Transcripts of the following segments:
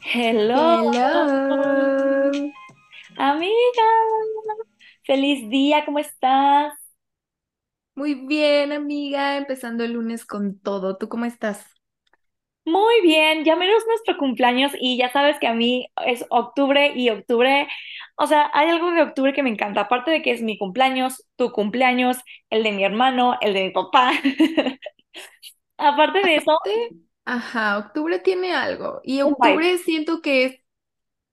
Hello. Hello. Amiga. Feliz día, ¿cómo estás? Muy bien, amiga, empezando el lunes con todo. ¿Tú cómo estás? Muy bien, ya menos nuestro cumpleaños y ya sabes que a mí es octubre y octubre, o sea, hay algo de octubre que me encanta, aparte de que es mi cumpleaños, tu cumpleaños, el de mi hermano, el de mi papá. Aparte de eso. Ajá, octubre tiene algo. Y octubre siento que es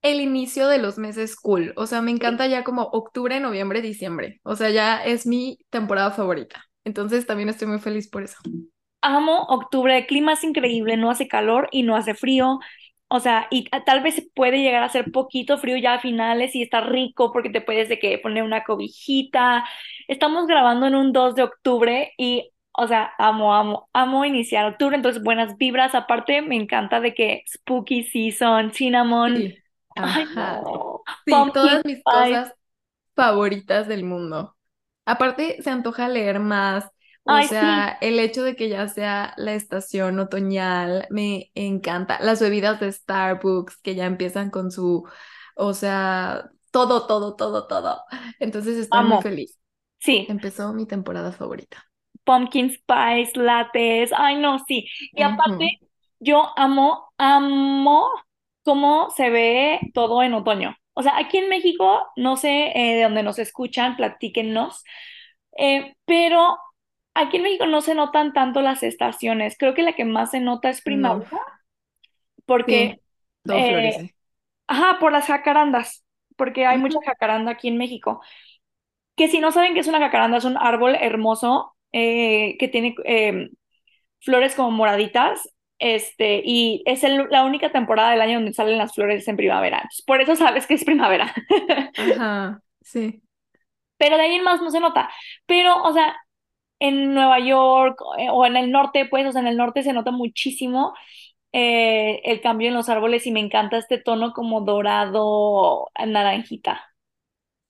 el inicio de los meses cool. O sea, me encanta ya como octubre, noviembre, diciembre. O sea, ya es mi temporada favorita. Entonces también estoy muy feliz por eso. Amo octubre, el clima es increíble, no hace calor y no hace frío. O sea, y tal vez puede llegar a ser poquito frío ya a finales y está rico porque te puedes de que poner una cobijita. Estamos grabando en un 2 de octubre y, o sea, amo, amo, amo iniciar octubre, entonces buenas vibras. Aparte, me encanta de que spooky season, cinnamon, Sí. ay no, Sí, todas mis cosas favoritas del mundo. Aparte, se antoja leer más. O sí, sea, el hecho de que ya sea la estación otoñal me encanta. Las bebidas de Starbucks que ya empiezan con su, o sea, todo, todo, todo, todo. Entonces estoy muy feliz. sí. Empezó mi temporada favorita. pumpkin spice, lattes, ay no, sí. Y aparte, yo amo, amo cómo se ve todo en otoño. O sea, aquí en México, no sé eh, de dónde nos escuchan, platíquennos, eh, pero aquí en México no se notan tanto las estaciones. Creo que la que más se nota es No, primavera, porque, sí, todo eh, florece. ajá, por las jacarandas, porque hay mucha Ujú. jacaranda aquí en México. Que si no saben qué es una jacaranda, es un árbol hermoso eh, que tiene eh, flores como moraditas, este, y es el- la única temporada del año donde salen las flores en primavera. Entonces, por eso sabes que es primavera. Ajá, sí. Pero de ahí en más no se nota. Pero, o sea, en Nueva York eh, o en el norte, pues, o sea, en el norte se nota muchísimo eh, el cambio en los árboles y me encanta este tono como dorado, naranjita.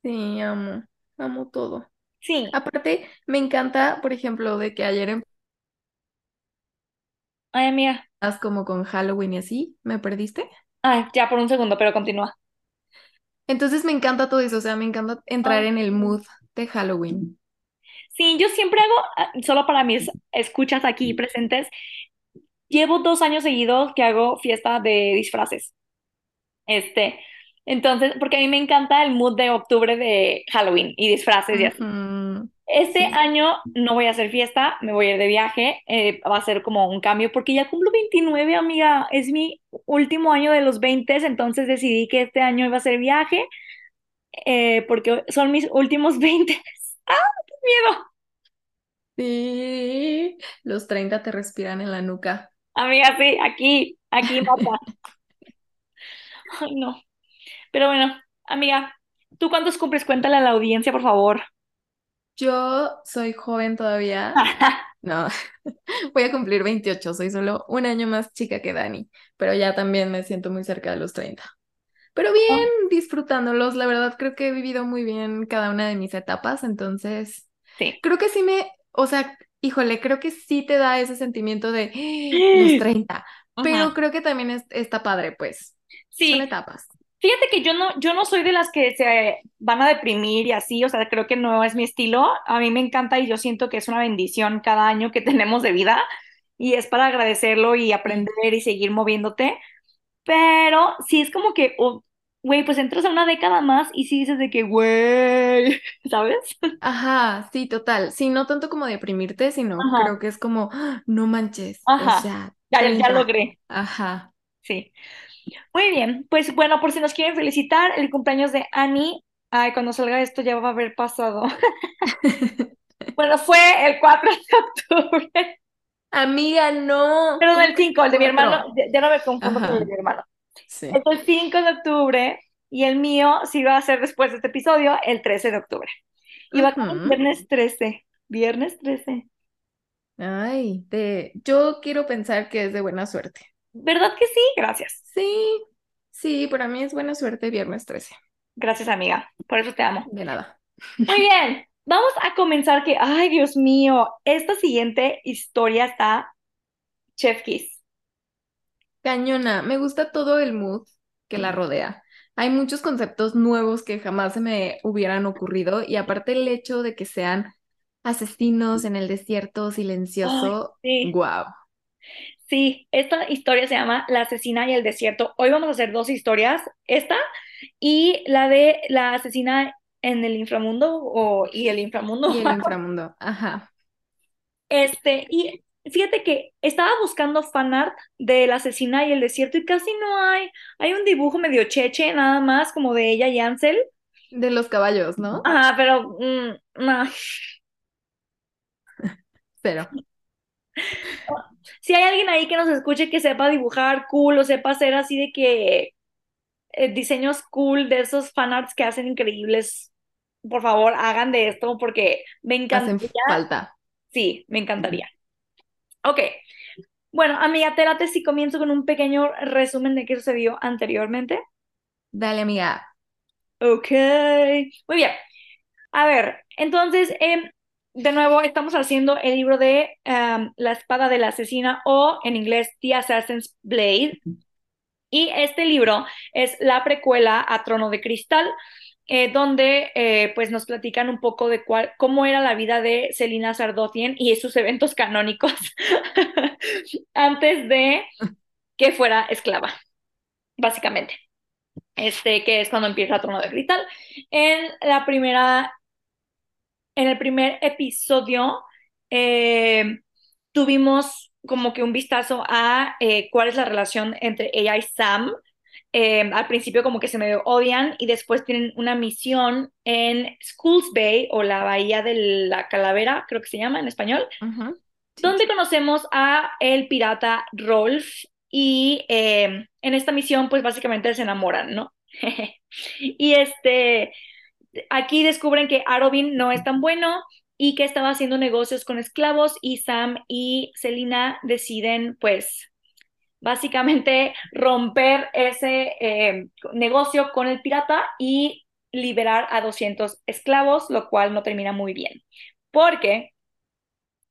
Sí, amo, amo todo. Sí, Aparte, me encanta, por ejemplo, de que ayer ay, amiga. estás como con Halloween y así, ¿me perdiste? Ay, ya por un segundo, pero continúa. Entonces me encanta todo eso, o sea, me encanta entrar Ay, en el mood de Halloween. Sí, yo siempre hago, ah, solo para mis escuchas aquí presentes, llevo dos años seguidos que hago fiesta de disfraces. Este, entonces, porque a mí me encanta el mood de octubre de Halloween y disfraces y así. Este Sí, año no voy a hacer fiesta, me voy a ir de viaje, eh, va a ser como un cambio porque ya cumplo 29, amiga, es mi último año de los 20, entonces decidí que este año iba a ser viaje eh, porque son mis últimos 20. ¡Ah, miedo! sí, los 30 te respiran en la nuca. Amiga, sí, aquí, aquí mata. Ay, no. Pero bueno, amiga, ¿tú cuántos cumples? Cuéntale a la audiencia, por favor. Yo soy joven todavía, no, voy a cumplir 28, soy solo un año más chica que Dani, pero ya también me siento muy cerca de los 30. Pero bien, disfrutándolos, la verdad creo que he vivido muy bien cada una de mis etapas, entonces Sí. creo que sí me, o sea, híjole, creo que sí te da ese sentimiento de ¡ah! los 30, Ajá. pero creo que también es, está padre, pues, son Sí, etapas. fíjate que yo no, yo no soy de las que se van a deprimir y así, o sea, creo que no es mi estilo. A mí me encanta y yo siento que es una bendición cada año que tenemos de vida y es para agradecerlo y aprender y seguir moviéndote. Pero sí es como que, oh, güey, pues entras a una década más y sí dices de que, güey, ¿sabes? Ajá, sí, total, sí, no tanto como deprimirte, sino Ajá, creo que es como, ¡ah! no manches, o ajá, sea, ya, ya 30, logré, ajá. sí. Muy bien, pues bueno, por si nos quieren felicitar, el cumpleaños de Annie, ay, cuando salga esto ya va a haber pasado. Bueno, fue el 4 de octubre, Amiga, no, perdón, ¿cómo el que 5, el de mi hermano, ya, ya no me confundo con el de mi hermano. Es el 5 de octubre y el mío sí va a ser después de este episodio, el 13 de octubre. Y va a Ujú. viernes 13, viernes 13. Ay, de, yo quiero pensar que es de buena suerte. ¿Verdad que sí? Gracias. Sí, sí, para mí es buena suerte viernes 13. Gracias, amiga. Por eso te amo. De nada. Muy bien. vamos a comenzar que, ay, Dios mío, esta siguiente historia está Chef Kiss. Cañona, me gusta todo el mood que la rodea. Hay muchos conceptos nuevos que jamás se me hubieran ocurrido y aparte el hecho de que sean asesinos en el desierto silencioso, sí. wow. Sí, esta historia se llama La asesina y el desierto. Hoy vamos a hacer dos historias, esta y la de la asesina en el inframundo o, y el inframundo. Y el inframundo, ajá. Este, y fíjate que estaba buscando fanart de la asesina y el desierto y casi no hay. Hay un dibujo medio cheche, nada más, como de ella y Ansel. De los caballos, ¿no? Ajá, pero mm, no. Cero. Si hay alguien ahí que nos escuche que sepa dibujar cool o sepa hacer así de que eh, diseños cool de esos fanarts que hacen increíbles, por favor, hagan de esto porque me encantaría. Hacen falta. Sí, me encantaría. Ok. Bueno, amiga, te late si comienzo con un pequeño resumen de qué sucedió anteriormente. Dale, amiga. Ok. Muy bien. A ver, entonces, em, de nuevo, estamos haciendo el libro de em, La espada de la asesina o en inglés The Assassin's Blade. Y este libro es la precuela a Trono de Cristal, eh, donde eh, pues nos platican un poco de cuál, cómo era la vida de Selina Sardotien y sus eventos canónicos antes de que fuera esclava, básicamente. Este, que es cuando empieza Trono de Cristal. En la primera, en el primer episodio, eh, tuvimos como que un vistazo a cuál es la relación entre ella y Sam, eh, al principio como que se medio odian y después tienen una misión en Schools Bay o la Bahía de la Calavera, creo que se llama en español, donde conocemos a el pirata Rolf y eh, en esta misión pues básicamente se enamoran, ¿no? y este, aquí descubren que Arobin no es tan bueno y que estaba haciendo negocios con esclavos y Sam y Selina deciden pues básicamente romper ese eh, negocio con el pirata y liberar a 200 esclavos, lo cual no termina muy bien. Porque,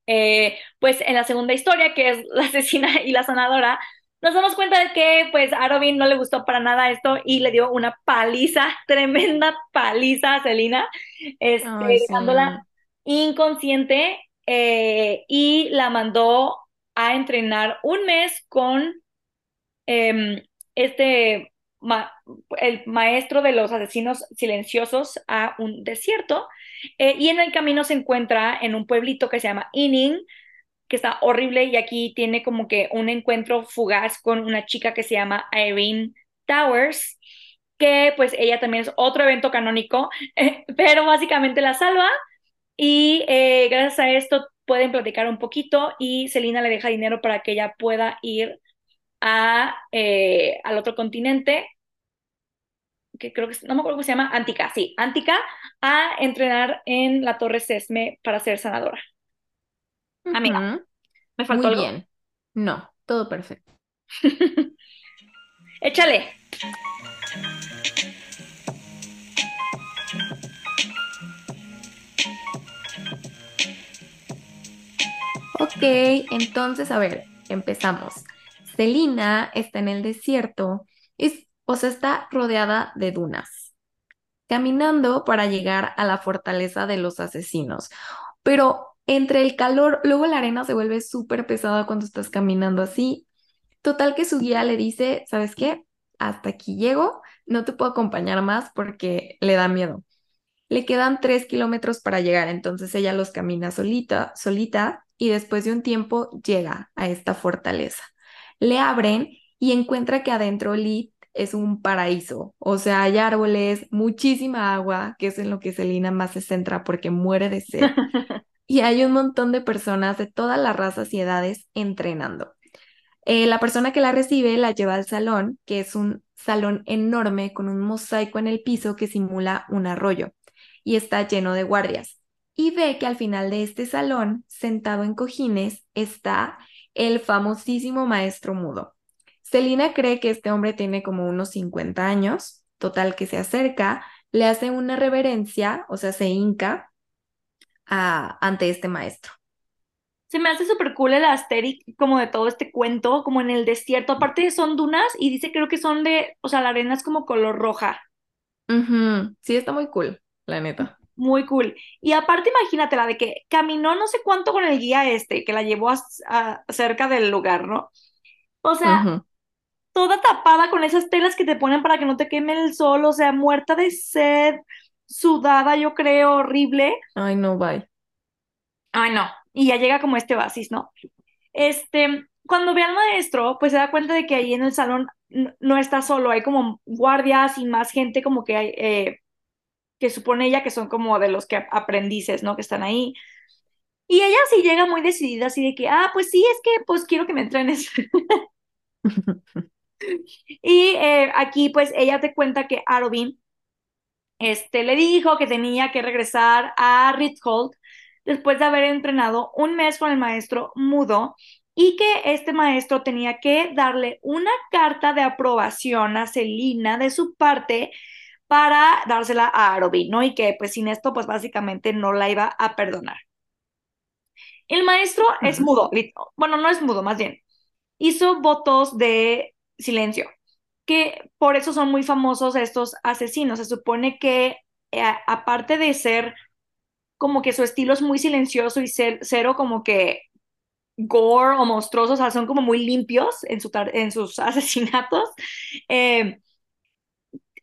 eh, pues en la segunda historia, que es la asesina y la sanadora, nos damos cuenta de que pues a Robin no le gustó para nada esto y le dio una paliza, tremenda paliza a Selina, este, dejándola inconsciente eh, y la mandó a entrenar un mes con Em, este, el maestro de los asesinos silenciosos a un desierto eh, y en el camino se encuentra en un pueblito que se llama Inning, que está horrible y aquí tiene como que un encuentro fugaz con una chica que se llama Irene Towers, que pues ella también es otro evento canónico, pero básicamente la salva y eh, gracias a esto pueden platicar un poquito y Selina le deja dinero para que ella pueda ir a, eh, al otro continente, que creo que no me acuerdo cómo se llama, Antica, sí, Antica, a entrenar en la Torre Sesme para ser sanadora. Amiga, me faltó Muy bien. No, todo perfecto. Échale. Ok, entonces, a ver, empezamos. Celina está en el desierto, es, o sea, está rodeada de dunas, caminando para llegar a la fortaleza de los asesinos. Pero entre el calor, luego la arena se vuelve súper pesada cuando estás caminando así. Total que su guía le dice, ¿sabes qué? Hasta aquí llego, no te puedo acompañar más porque le da miedo. Le quedan tres kilómetros para llegar, entonces ella los camina solita, solita, y después de un tiempo llega a esta fortaleza le abren y encuentra que adentro Lit es un paraíso. O sea, hay árboles, muchísima agua, que es en lo que Selina más se centra porque muere de sed. y hay un montón de personas de todas las razas y edades entrenando. Eh, la persona que la recibe la lleva al salón, que es un salón enorme con un mosaico en el piso que simula un arroyo y está lleno de guardias. Y ve que al final de este salón, sentado en cojines, está el famosísimo maestro mudo. Celina cree que este hombre tiene como unos 50 años, total que se acerca, le hace una reverencia, o sea, se hinca, ante este maestro. Se me hace súper cool el aesthetic como de todo este cuento, como en el desierto. Aparte son dunas y dice creo que son de, o sea, la arena es como color roja. Sí, está muy cool, la neta. Muy cool. Y aparte imagínate la de que caminó no sé cuánto con el guía este, que la llevó a, cerca del lugar, ¿no? O sea, toda tapada con esas telas que te ponen para que no te queme el sol, o sea, muerta de sed, sudada, yo creo, horrible. Ay, no, bye. Ay, no. Y ya llega como este oasis, ¿no? Este, cuando ve al maestro, pues se da cuenta de que ahí en el salón no, está solo, hay como guardias y más gente como que hay, eh, que supone ella que son como de los que aprendices, ¿no? Que están ahí. Y ella sí llega muy decidida, así de que, ah, pues sí, es que pues quiero que me entrenes. y eh, aquí pues ella te cuenta que Arobin este, le dijo que tenía que regresar a Rithold después de haber entrenado un mes con el maestro mudo y que este maestro tenía que darle una carta de aprobación a Celina de su parte para dársela a Arobin, ¿no? Y que pues sin esto pues básicamente no la iba a perdonar. El maestro es mudo, bueno, no es mudo, más bien, hizo votos de silencio, que por eso son muy famosos estos asesinos. Se supone que eh, aparte de ser como que su estilo es muy silencioso y ser, cero como que gore o monstruosos, o sea, son como muy limpios en, su en sus asesinatos. Eh,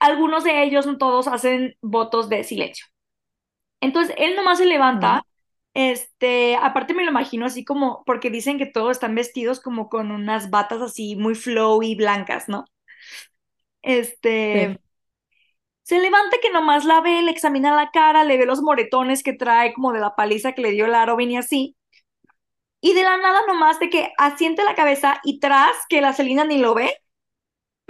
algunos de ellos, no todos, hacen votos de silencio. Entonces, él nomás se levanta, este, aparte me lo imagino así como, porque dicen que todos están vestidos como con unas batas así muy flowy blancas, ¿no? Este, se levanta que nomás la ve, le examina la cara, le ve los moretones que trae como de la paliza que le dio el Arobin y así. Y de la nada nomás de que asiente la cabeza y tras que la Celina ni lo ve,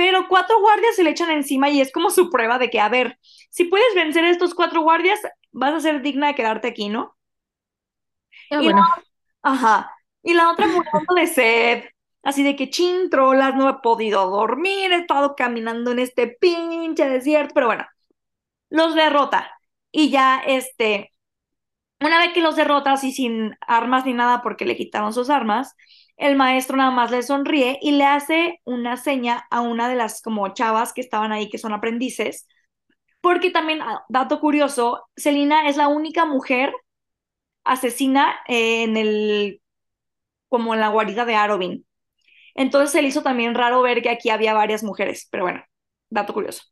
pero cuatro guardias se le echan encima y es como su prueba de que, a ver, si puedes vencer a estos cuatro guardias, vas a ser digna de quedarte aquí, ¿no? Ah, y bueno. ajá. Y la otra muriendo de sed, así de que chin, trolas, no he podido dormir, he estado caminando en este pinche desierto, pero bueno, los derrota. Y ya, este, una vez que los derrota, así sin armas ni nada, porque le quitaron sus armas, el maestro nada más le sonríe y le hace una seña a una de las como chavas que estaban ahí, que son aprendices, porque también, ah, dato curioso, Selina es la única mujer asesina en el, como en la guarida de Arobin. Entonces se le hizo también raro ver que aquí había varias mujeres, pero bueno, dato curioso.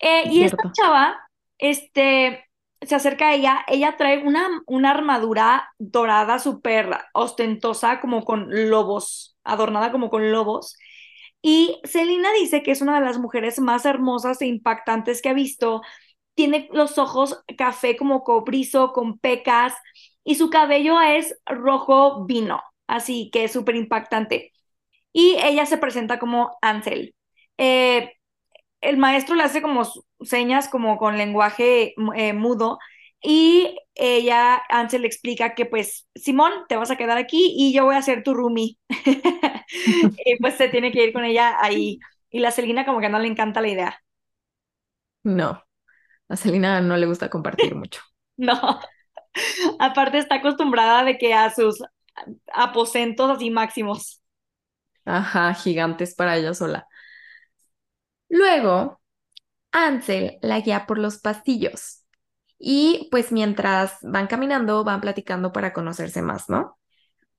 Eh, y esta chava, este, se acerca a ella, ella trae una, una armadura dorada súper ostentosa, como con lobos, adornada como con lobos. Y Selina dice que es una de las mujeres más hermosas e impactantes que ha visto. Tiene los ojos café como cobrizo, con pecas, y su cabello es rojo vino, así que es súper impactante. Y ella se presenta como Ansel. Eh, el maestro le hace como señas como con lenguaje eh, mudo y ella, Ansel le explica que pues, Simón, te vas a quedar aquí y yo voy a ser tu roomie. y pues se tiene que ir con ella ahí. Y la Celina como que no le encanta la idea. No, a Celina no le gusta compartir mucho. no. Aparte está acostumbrada de que a sus aposentos así máximos. Ajá, gigantes para ella sola. Luego, Ansel la guía por los pasillos y pues mientras van caminando, van platicando para conocerse más, ¿no?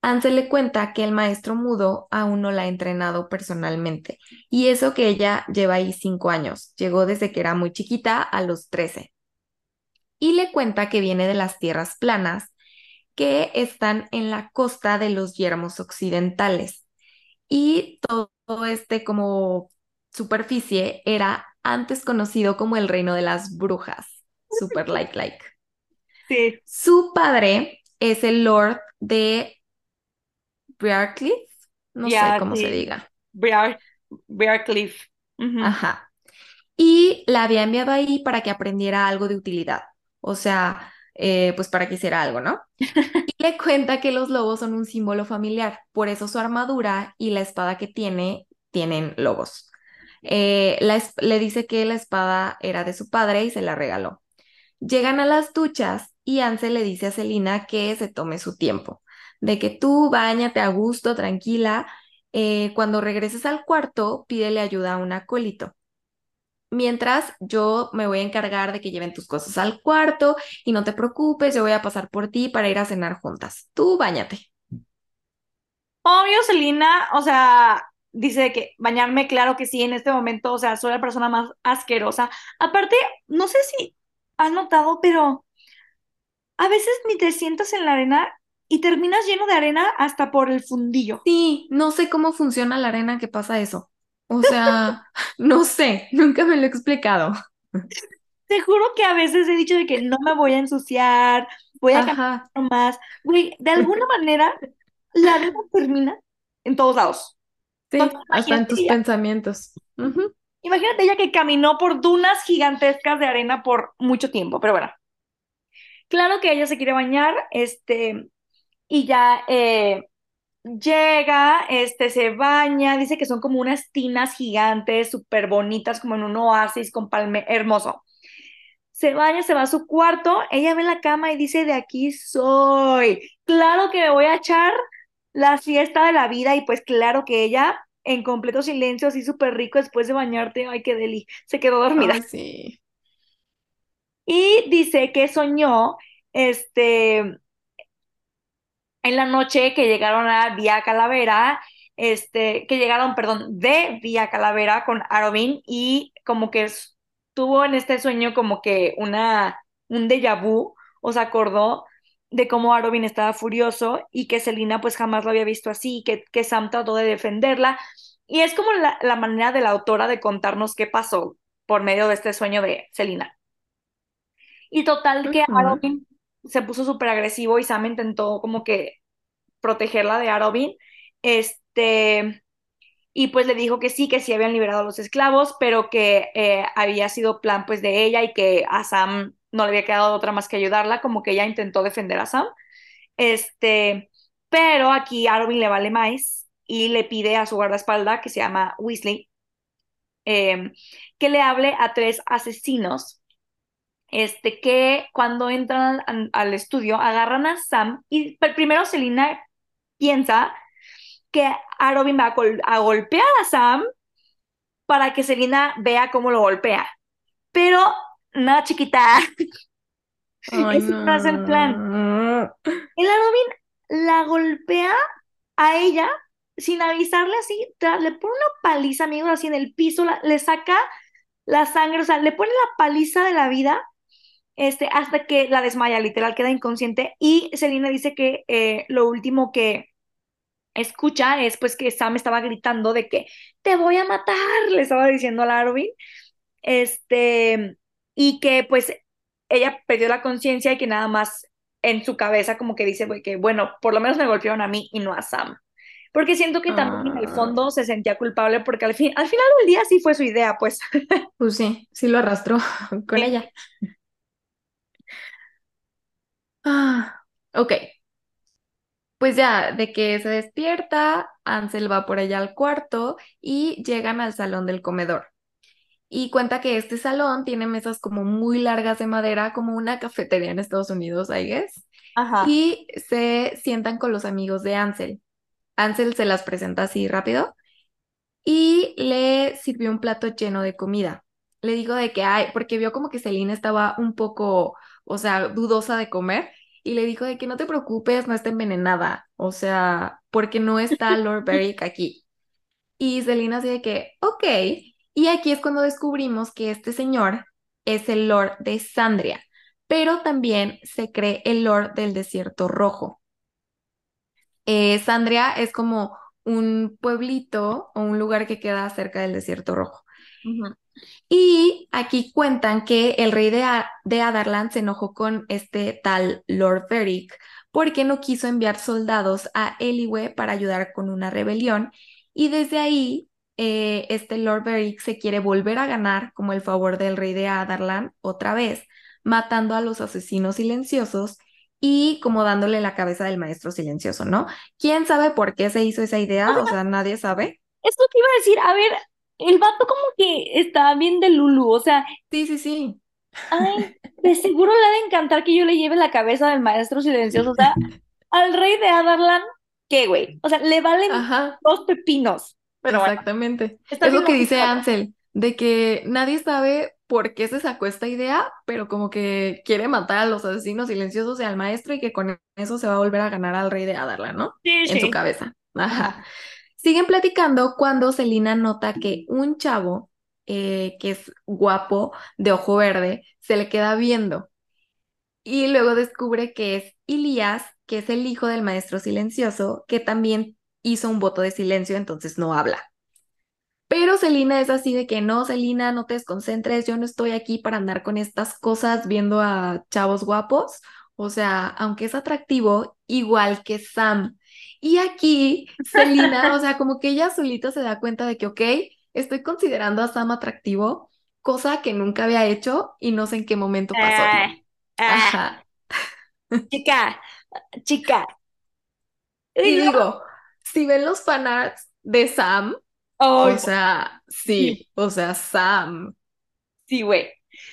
Ansel le cuenta que el maestro mudo aún no la ha entrenado personalmente y eso que ella lleva ahí cinco años, llegó desde que era muy chiquita a los trece. Y le cuenta que viene de las tierras planas que están en la costa de los yermos occidentales y todo este como superficie era antes conocido como el reino de las brujas. Super like like. Sí. Su padre es el Lord de Briarcliff. No sé cómo se diga. Briar, Ajá. Y la había enviado ahí para que aprendiera algo de utilidad. O sea, eh, pues para que hiciera algo, ¿no? Y le cuenta que los lobos son un símbolo familiar. Por eso su armadura y la espada que tiene tienen lobos. Eh, le dice que la espada era de su padre y se la regaló. Llegan a las duchas y Ansel le dice a Selina que se tome su tiempo, de que tú bañate a gusto, tranquila. eh, cuando regreses al cuarto, pídele ayuda a un acólito. Mientras yo me voy a encargar de que lleven tus cosas al cuarto y no te preocupes, yo voy a pasar por ti para ir a cenar juntas. Tú bañate. Obvio, Selina, o sea, dice que bañarme, claro que sí, en este momento, o sea, soy la persona más asquerosa. Aparte, no sé si has notado, pero a veces ni te sientas en la arena y terminas lleno de arena hasta por el fundillo. Sí, no sé cómo funciona la arena que pasa eso. O sea, no sé, nunca me lo he explicado. Te juro que a veces he dicho de que no me voy a ensuciar, voy a caminar Ajá, más. Güey, de alguna manera, la arena termina en todos lados. Entonces, hasta en tus ella. pensamientos. Imagínate ella que caminó por dunas gigantescas de arena por mucho tiempo, pero bueno. Claro que ella se quiere bañar, este, y ya eh, llega, este, se baña, dice que son como unas tinas gigantes, súper bonitas, como en un oasis con palme, hermoso. Se baña, se va a su cuarto, ella ve la cama y dice, de aquí soy. Claro que me voy a echar la siesta de la vida y pues claro que ella en completo silencio, así súper rico después de bañarte, ay, qué deli, se quedó dormida. Ay, sí. Y dice que soñó, este, en la noche que llegaron a Vía Calavera, este, que llegaron, perdón, de Vía Calavera con Arobin y como que tuvo en este sueño como que una, un déjà vu, o se acordó de cómo Arobin estaba furioso y que Selina pues jamás lo había visto así, que, que Sam trató de defenderla. Y es como la, la manera de la autora de contarnos qué pasó por medio de este sueño de Selina. Y total que Ujú. Arobin se puso súper agresivo y Sam intentó como que protegerla de Arobin. Este, y pues le dijo que sí, que sí habían liberado a los esclavos, pero que eh, había sido plan pues de ella y que a Sam no le había quedado otra más que ayudarla, como que ella intentó defender a Sam. Este, pero aquí Arobin le vale más y le pide a su guardaespaldas, que se llama Weasley, eh, que le hable a tres asesinos este, que cuando entran al, estudio agarran a Sam y pr- primero Selina piensa que Arobin va a, a golpear a Sam para que Selina vea cómo lo golpea. Pero no, chiquita, Ay, ese no es el plan. El Arobin la golpea a ella sin avisarle así, le pone una paliza, amigos, así en el piso, la- le saca la sangre, o sea, le pone la paliza de la vida este, hasta que la desmaya, literal, queda inconsciente. Y Selina dice que eh, lo último que escucha es pues que Sam estaba gritando de que te voy a matar, le estaba diciendo a Arobin, este, y que pues ella perdió la conciencia y que nada más en su cabeza como que dice que bueno, por lo menos me golpearon a mí y no a Sam. Porque siento que también en el Ah, fondo se sentía culpable porque al fin, al final del día sí fue su idea, pues. pues sí, sí lo arrastró con ella. Ah, ok, pues ya, de que se despierta, Ansel va por allá al cuarto y llegan al salón del comedor. Y cuenta que este salón tiene mesas como muy largas de madera, como una cafetería en Estados Unidos, I guess. Ajá. Y se sientan con los amigos de Ansel. Ansel se las presenta así rápido y le sirvió un plato lleno de comida. Le dijo de que hay, porque vio como que Celina estaba un poco, o sea, dudosa de comer y le dijo de que no te preocupes, no está envenenada, o sea, porque no está Lord Beric aquí. Y Celina así de que, ok. Y aquí es cuando descubrimos que este señor es el Lord de Sandria, pero también se cree el Lord del Desierto Rojo. Eh, Sandria es como un pueblito o un lugar que queda cerca del Desierto Rojo. Y aquí cuentan que el rey de, A- de Adarlan se enojó con este tal Lord Beric porque no quiso enviar soldados a Eliwe para ayudar con una rebelión. Y desde ahí, eh, este Lord Beric se quiere volver a ganar como el favor del rey de Adarlan otra vez, matando a los asesinos silenciosos y como dándole la cabeza del maestro silencioso, ¿no? ¿Quién sabe por qué se hizo esa idea? O sea, nadie sabe. esto te iba a decir, a ver, el vato como que está bien de Lulu, o sea, Sí, sí, sí. Ay, de seguro le ha de encantar que yo le lleve la cabeza del maestro silencioso. O sea, al rey de Adarlan, ¿qué, güey? O sea, le valen Ajá, dos pepinos. Pero exactamente. Es lo que dice. Ansel, de que nadie sabe por qué se sacó esta idea, pero como que quiere matar a los asesinos silenciosos y al maestro y que con eso se va a volver a ganar al rey de Adarla, ¿no? Sí, En su cabeza. Ajá. Siguen platicando cuando Selina nota que un chavo eh, que es guapo, de ojo verde, se le queda viendo. Y luego descubre que es Elías, que es el hijo del maestro silencioso, que también hizo un voto de silencio, entonces no habla. Pero Selina es así de que no, Selina, no te desconcentres, yo no estoy aquí para andar con estas cosas viendo a chavos guapos. O sea, aunque es atractivo, igual que Sam. Y aquí, Selina, o sea, como que ella solita se da cuenta de que, ok, estoy considerando a Sam atractivo, cosa que nunca había hecho y no sé en qué momento pasó. Ah, ah, Ajá. chica, chica. Y digo, si ven los fanarts de Sam, o sea, sí, o sea, Sam. sí, güey.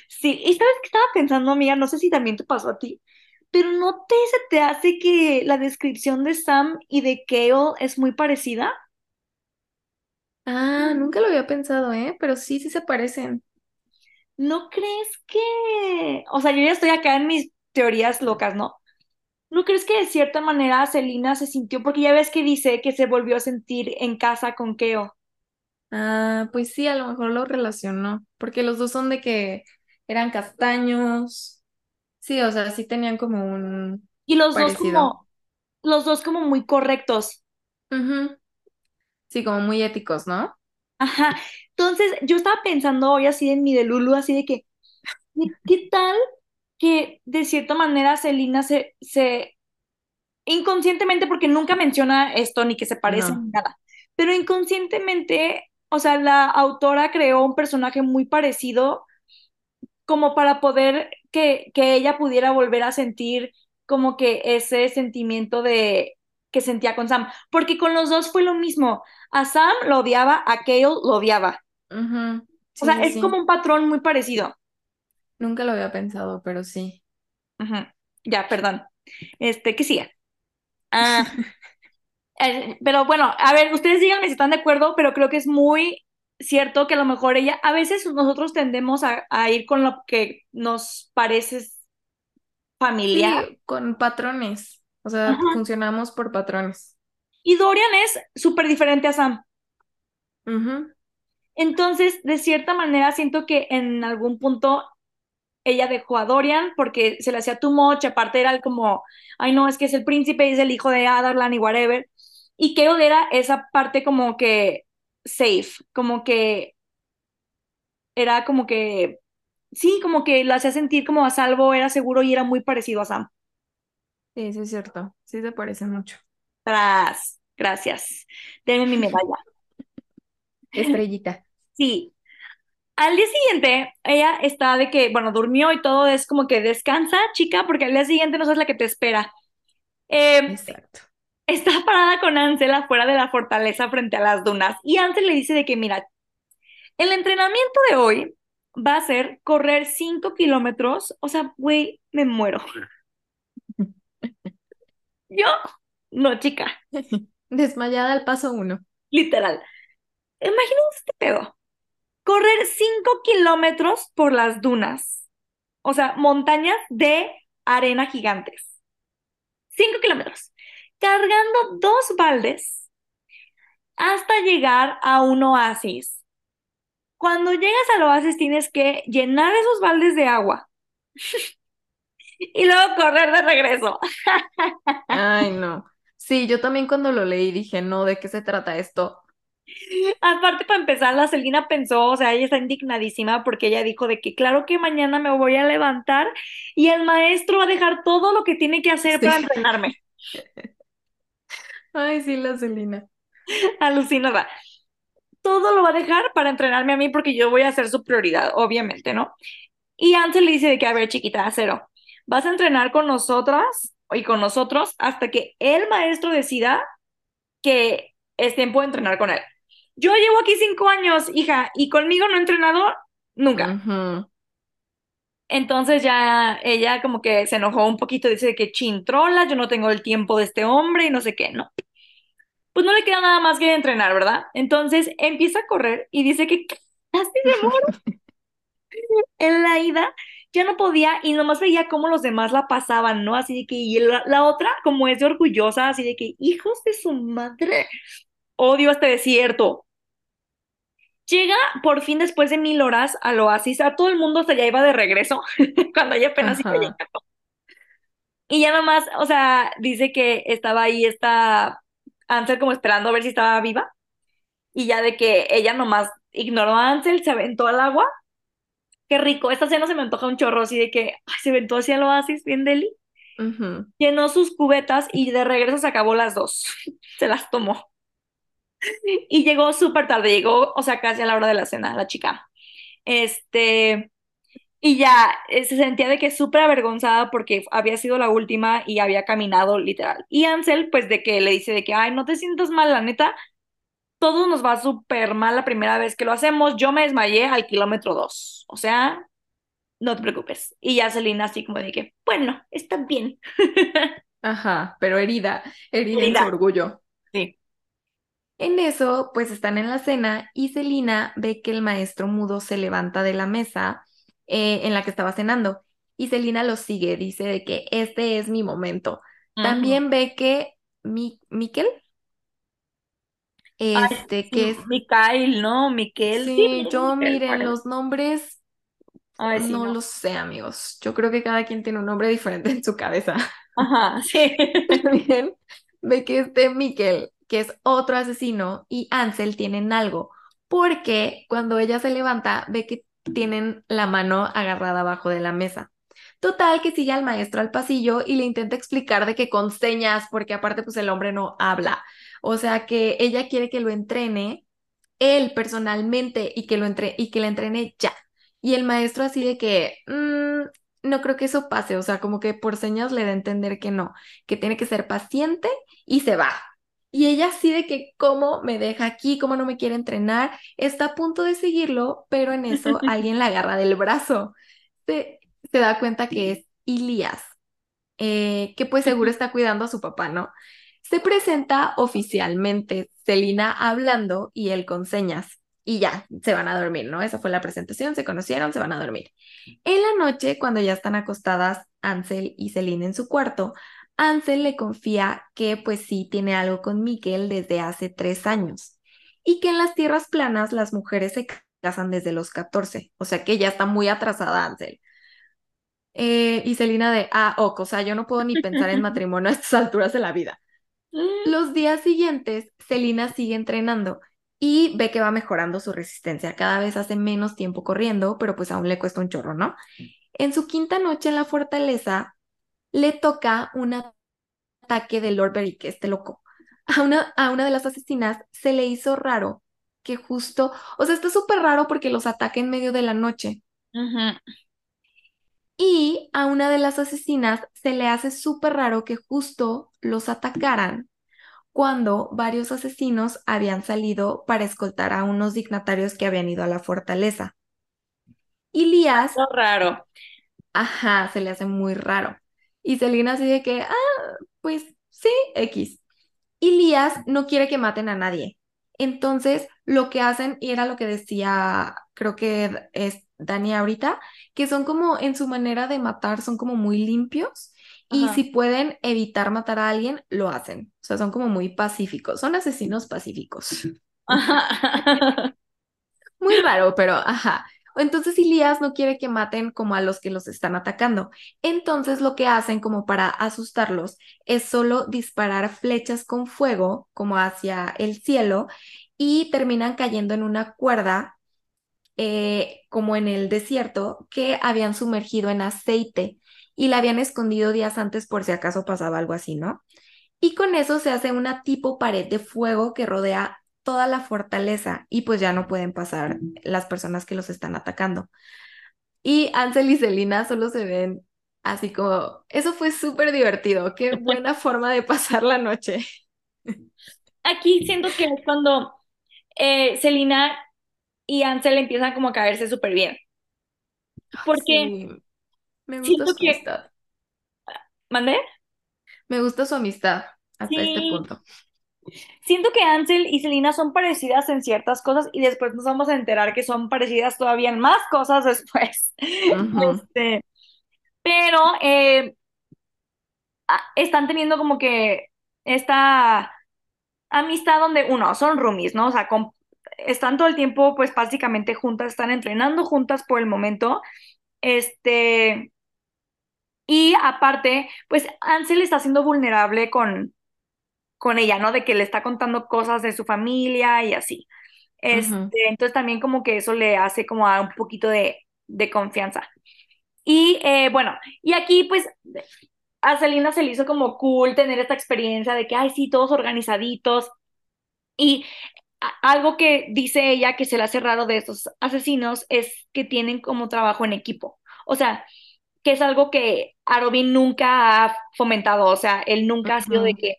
Sí, y sabes que estaba pensando, amiga, no sé si también te pasó a ti, pero ¿no te se te hace que la descripción de Sam y de Kale es muy parecida? Ah, nunca lo había pensado, ¿eh? Pero sí, sí se parecen. ¿No crees que, o sea, yo ya estoy acá en mis teorías locas, ¿no? ¿No crees que de cierta manera Selina se sintió, porque ya ves que dice que se volvió a sentir en casa con Keo? Ah, pues sí, a lo mejor lo relacionó, porque los dos son de que eran castaños. Sí, o sea, sí tenían como un Y los dos como, los dos como muy correctos. Ujú. Sí, como muy éticos, ¿no? Ajá. Entonces, yo estaba pensando hoy así en mi de Lulu, así de que, ¿qué, qué tal que de cierta manera Selina se, se, inconscientemente, porque nunca menciona esto ni que se parecen No. ni nada, pero inconscientemente, o sea, la autora creó un personaje muy parecido como para poder que, que ella pudiera volver a sentir como que ese sentimiento de que sentía con Sam, porque con los dos fue lo mismo. A Sam lo odiaba, a Kale lo odiaba. O Sí, sea, sí, es sí. como un patrón muy parecido. Nunca lo había pensado, pero sí. Ya, perdón. Este, ¿qué sigue? Ah, eh, pero bueno, a ver, ustedes díganme si están de acuerdo, pero creo que es muy cierto que a lo mejor ella, a veces nosotros tendemos a, a ir con lo que nos parece familiar. Sí, con patrones. O sea, funcionamos por patrones. Y Dorian es súper diferente a Sam. Entonces, de cierta manera, siento que en algún punto ella dejó a Dorian porque se le hacía too much, aparte era el como, ay no, es que es el príncipe y es el hijo de Adarlan y whatever. Y Kale era esa parte como que safe, como que era como que, sí, como que lo hacía sentir como a salvo, era seguro y era muy parecido a Sam. Sí, sí es cierto. Sí se parecen mucho. Tras, gracias. Denme mi medalla. Estrellita. Sí. Al día siguiente, ella está de que, bueno, durmió y todo, es como que descansa, chica, porque al día siguiente no sabes la que te espera. Eh, Exacto. está parada con Ansel afuera de la fortaleza frente a las dunas y Ansel le dice de que, mira, el entrenamiento de hoy va a ser correr 5 kilómetros, o sea, güey, me muero. Yo, no, chica, Desmayada al paso uno. literal. Imagínense este pedo. Correr 5 kilómetros por las dunas, o sea, montañas de arena gigantes. 5 kilómetros. Cargando dos baldes hasta llegar a un oasis. Cuando llegas al oasis tienes que llenar esos baldes de agua y luego correr de regreso. Ay, no. Sí, yo también cuando lo leí dije, no, ¿de qué se trata esto? Aparte, para empezar, la Celina pensó, o sea, ella está indignadísima porque ella dijo de que claro que mañana me voy a levantar y el maestro va a dejar todo lo que tiene que hacer Sí. para entrenarme. Ay, sí, la Celina. Alucinada. Todo lo va a dejar para entrenarme a mí porque yo voy a ser su prioridad, obviamente, ¿no? Y Ansel le dice de que, a ver, chiquita, cero, vas a entrenar con nosotras y con nosotros hasta que el maestro decida que es tiempo de entrenar con él. Yo llevo aquí cinco años, hija, y conmigo no he entrenado nunca. Entonces ya ella como que se enojó un poquito, dice que chintrola, yo no tengo el tiempo de este hombre y no sé qué, ¿no? Pues no le queda nada más que entrenar, ¿verdad? Entonces empieza a correr y dice que casi se muere. en la ida ya no podía y nomás veía cómo los demás la pasaban, ¿no? Así de que, y la, la otra, como es de orgullosa, así de que, hijos de su madre, odio este desierto. Llega por fin después de mil horas al oasis, a todo el mundo hasta ya iba de regreso, cuando ella apenas iba llegando. Y ya nomás, o sea, dice que estaba ahí esta Ansel como esperando a ver si estaba viva. Y ya de que ella nomás ignoró a Ansel, se aventó al agua. Qué rico, esta cena se me antoja un chorro, así de que ay, se aventó hacia el oasis, bien deli. Llenó sus cubetas y de regreso se acabó las dos. Se las tomó. Y llegó súper tarde, llegó, o sea, casi a la hora de la cena, la chica. Este, y ya eh, se sentía de que súper avergonzada porque había sido la última y había caminado literal. Y Ansel, pues de que le dice de que, ay, no te sientas mal, la neta, todo nos va súper mal la primera vez que lo hacemos. Yo me desmayé al kilómetro dos. O sea, no te preocupes. Y ya Selena así como de que, bueno, está bien. Ajá, pero herida, herida en su Herida. orgullo. Sí. En eso, pues están en la cena y Celina ve que el maestro mudo se levanta de la mesa eh, en la que estaba cenando y Celina lo sigue, dice de que este es mi momento. También ve que Mi Miquel, Ay, este, sí, que es, Mikael, ¿no? Miquel. Sí, sí, yo Miquel, miren, los nombres Ay, sí, no no. lo sé, amigos. Yo creo que cada quien tiene un nombre diferente en su cabeza. Ajá, sí. También ve que este Mikkel, que es otro asesino, y Ansel tienen algo, porque cuando ella se levanta, ve que tienen la mano agarrada abajo de la mesa. Total, que sigue al maestro al pasillo y le intenta explicar de que con señas, porque aparte pues el hombre no habla. O sea que ella quiere que lo entrene él personalmente y que lo entre y que le entrene ya. Y el maestro así de que "Mm, no creo que eso pase, o sea, como que por señas le da a entender que no, que tiene que ser paciente y se va. Y ella así de que cómo me deja aquí, cómo no me quiere entrenar, está a punto de seguirlo, pero en eso alguien la agarra del brazo. Se, se da cuenta que es Ilias, eh, que pues seguro está cuidando a su papá, ¿no? Se presenta oficialmente Celina hablando y él con señas. Y ya, se van a dormir, ¿no? Esa fue la presentación, se conocieron, se van a dormir. En la noche, cuando ya están acostadas Ansel y Celina en su cuarto, Ansel le confía que pues sí tiene algo con Miguel desde hace tres años y que en las tierras planas las mujeres se casan desde los 14, o sea que ya está muy atrasada Ansel. Eh, y Celina de, ah, ok, o sea, yo no puedo ni pensar en matrimonio a estas alturas de la vida. Los días siguientes, Celina sigue entrenando y ve que va mejorando su resistencia. Cada vez hace menos tiempo corriendo, pero pues aún le cuesta un chorro, ¿no? En su quinta noche en la fortaleza, le toca un ataque de Lord Beric, este loco. A una, a una de las asesinas se le hizo raro que justo, o sea, está súper raro porque los ataca en medio de la noche. Y a una de las asesinas se le hace súper raro que justo los atacaran cuando varios asesinos habían salido para escoltar a unos dignatarios que habían ido a la fortaleza. Y Lías, Lo raro. ajá, se le hace muy raro. Y Selina así de que, ah, pues sí, X. Y Lías no quiere que maten a nadie. Entonces, lo que hacen, y era lo que decía, creo que es Dani ahorita, que son como en su manera de matar, son como muy limpios. Y si pueden evitar matar a alguien, lo hacen. O sea, son como muy pacíficos. Son asesinos pacíficos. Ajá. Muy raro, pero ajá. Entonces Elías no quiere que maten como a los que los están atacando. Entonces lo que hacen como para asustarlos es solo disparar flechas con fuego como hacia el cielo y terminan cayendo en una cuerda eh, como en el desierto que habían sumergido en aceite y la habían escondido días antes por si acaso pasaba algo así, ¿no? Y con eso se hace una tipo pared de fuego que rodea toda la fortaleza y pues ya no pueden pasar las personas que los están atacando. Y Ansel y Selina solo se ven así como, eso fue súper divertido, qué buena forma de pasar la noche. Aquí siento que es cuando eh, Selina y Ansel empiezan como a caerse súper bien. Porque Sí, Me gusta su que, amistad. ¿mandé? Me gusta su amistad hasta este punto. Siento que Ansel y Selena son parecidas en ciertas cosas y después nos vamos a enterar que son parecidas todavía en más cosas después. Este, pero eh, a- están teniendo como que esta amistad donde uno, son roomies, ¿no? O sea, com- están todo el tiempo pues básicamente juntas, están entrenando juntas por el momento. Este, y aparte, pues Ansel está siendo vulnerable con, con ella, ¿no? De que le está contando cosas de su familia y así. Este, ujú. entonces también como que eso le hace como a un poquito de, de confianza. Y eh, bueno, y aquí pues a Selena se le hizo como cool tener esta experiencia de que, ay, sí, todos organizaditos. Y algo que dice ella que se le hace raro de estos asesinos es que tienen como trabajo en equipo. O sea, que es algo que Arobin nunca ha fomentado. O sea, él nunca ha sido de que,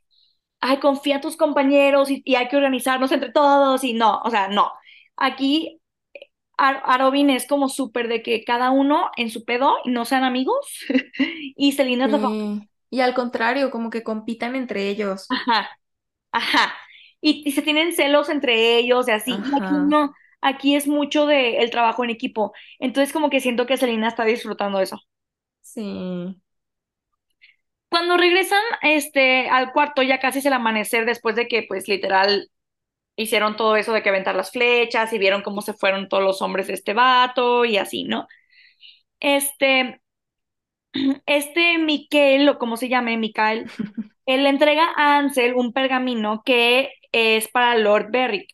ay, confía en tus compañeros y, y hay que organizarnos entre todos y no, o sea, no. Aquí Ar- Arobin es como súper de que cada uno en su pedo y no sean amigos. Y Selena es la favorita. Sí. Y al contrario, como que compitan entre ellos. Ajá, ajá. Y, y se tienen celos entre ellos y así. Aquí no, aquí es mucho de el trabajo en equipo. Entonces como que siento que Selena está disfrutando eso. Sí. Cuando regresan este, al cuarto ya casi es el amanecer después de que pues literal hicieron todo eso de que aventar las flechas y vieron cómo se fueron todos los hombres de este vato y así, ¿no? Este, este Miquel, o como se llame, Mikael, él le entrega a Ansel un pergamino que es para Lord Berrick.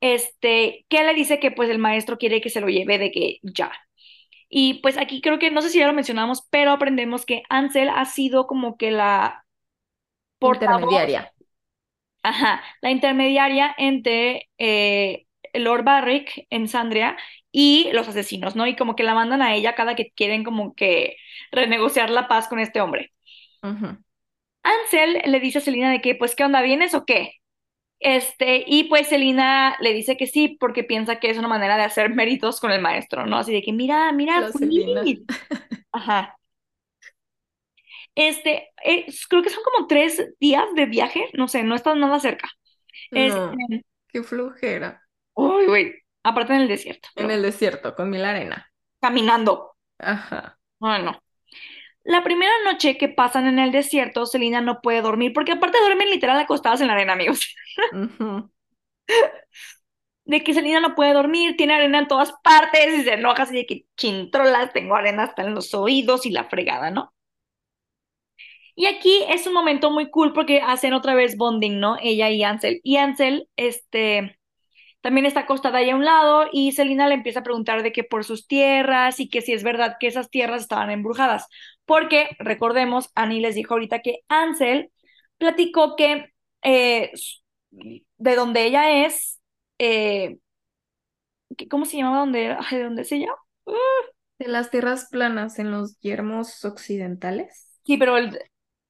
Este, que le dice que pues el maestro quiere que se lo lleve de que ya. Y pues aquí creo que, no sé si ya lo mencionamos, pero aprendemos que Ansel ha sido como que la portavoz, Intermediaria. ajá, la intermediaria entre eh, Lord Barrick en Sandria y los asesinos, ¿no? Y como que la mandan a ella cada que quieren como que renegociar la paz con este hombre. Ansel le dice a Selina de que, pues, ¿qué onda? ¿Vienes o qué? Este, y pues Selina le dice que sí, porque piensa que es una manera de hacer méritos con el maestro, ¿no? Así de que, mira, mira, Celina. Ajá. Este, eh, creo que son como tres días de viaje, no sé, no está nada cerca. Este, No, qué flojera. uy, güey, aparte en el desierto, pero En el desierto, con mil arena. caminando. Ajá. Bueno, la primera noche que pasan en el desierto, Selina no puede dormir, porque aparte duermen literal acostadas en la arena, amigos. De que Selena no puede dormir, tiene arena en todas partes y se enoja así de que chintrolas, tengo arena hasta en los oídos y la fregada, ¿no? Y aquí es un momento muy cool porque hacen otra vez bonding, ¿no? Ella y Ansel. Y Ansel, este, también está acostada ahí a un lado y Selena le empieza a preguntar de que por sus tierras y que si es verdad que esas tierras estaban embrujadas. Porque, recordemos, Annie les dijo ahorita que Ansel platicó que eh, de donde ella es, eh, ¿qué- ¿cómo se llamaba? ¿Dónde, ¿de dónde es ella? Uh, De las tierras planas en los yermos occidentales. sí, pero el,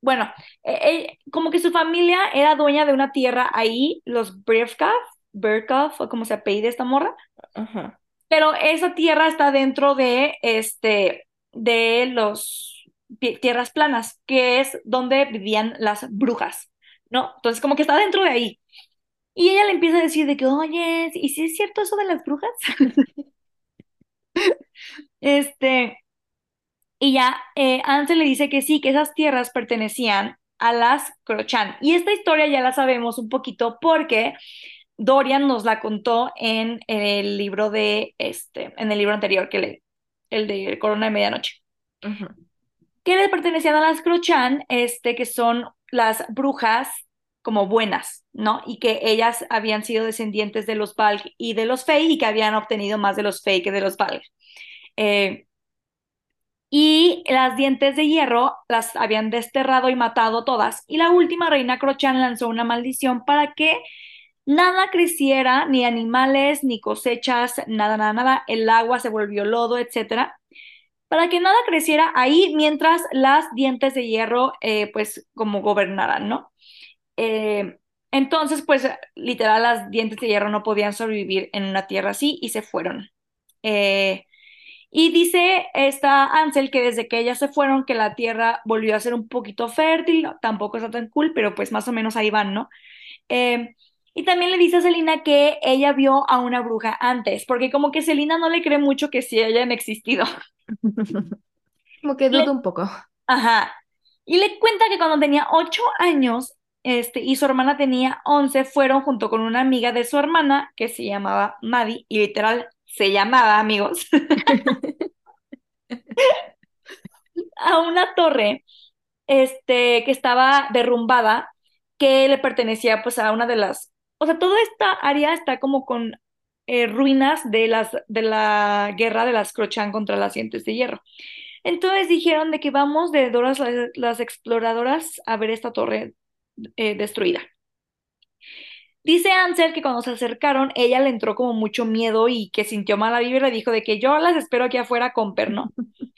bueno, eh, eh, como que su familia era dueña de una tierra ahí, los Brevkov, Berkov, o como se apellida esta morra, Ajá. pero esa tierra está dentro de, este, de los tierras planas, que es donde vivían las brujas, ¿no? Entonces, como que está dentro de ahí. Y ella le empieza a decir de que, oye, ¿y si es cierto eso de las brujas? Este, Y ya eh, Ansel le dice que sí, que esas tierras pertenecían a las Crochan. Y esta historia ya la sabemos un poquito porque Dorian nos la contó en el libro de este, en el libro anterior que le, el de Corona de Medianoche. Ujú. Que le pertenecían a las Crochan, este, que son las brujas como buenas, ¿no? Y que ellas habían sido descendientes de los Valg y de los Fey y que habían obtenido más de los Fey que de los Valg. Eh, Y las dientes de hierro las habían desterrado y matado todas. Y la última reina Crochan lanzó una maldición para que nada creciera, ni animales, ni cosechas, nada, nada, nada. El agua se volvió lodo, etcétera. Para que nada creciera ahí mientras las dientes de hierro, eh, pues, como gobernaran, ¿no? Eh, entonces, pues, literal, las dientes de hierro no podían sobrevivir en una tierra así y se fueron. Eh, Y dice esta Ansel que desde que ellas se fueron, que la tierra volvió a ser un poquito fértil, tampoco está tan cool, pero pues más o menos ahí van, ¿no? Y también le dice a Selina que ella vio a una bruja antes, porque como que Selina no le cree mucho que sí hayan existido. como que duda un poco. Ajá. Y le cuenta que cuando tenía ocho años, este, y su hermana tenía once, fueron junto con una amiga de su hermana, que se llamaba Maddie, y literal se llamaba, amigos, a una torre, este, que estaba derrumbada, que le pertenecía pues a una de las, o sea, toda esta área está como con eh, ruinas de, las, de la guerra de las Crochan contra las dientes de hierro. Entonces dijeron de que vamos de Doras las, exploradoras a ver esta torre eh, destruida. Dice Ansel que cuando se acercaron, ella le entró como mucho miedo y que sintió mala vibra y dijo de que yo las espero aquí afuera con perno.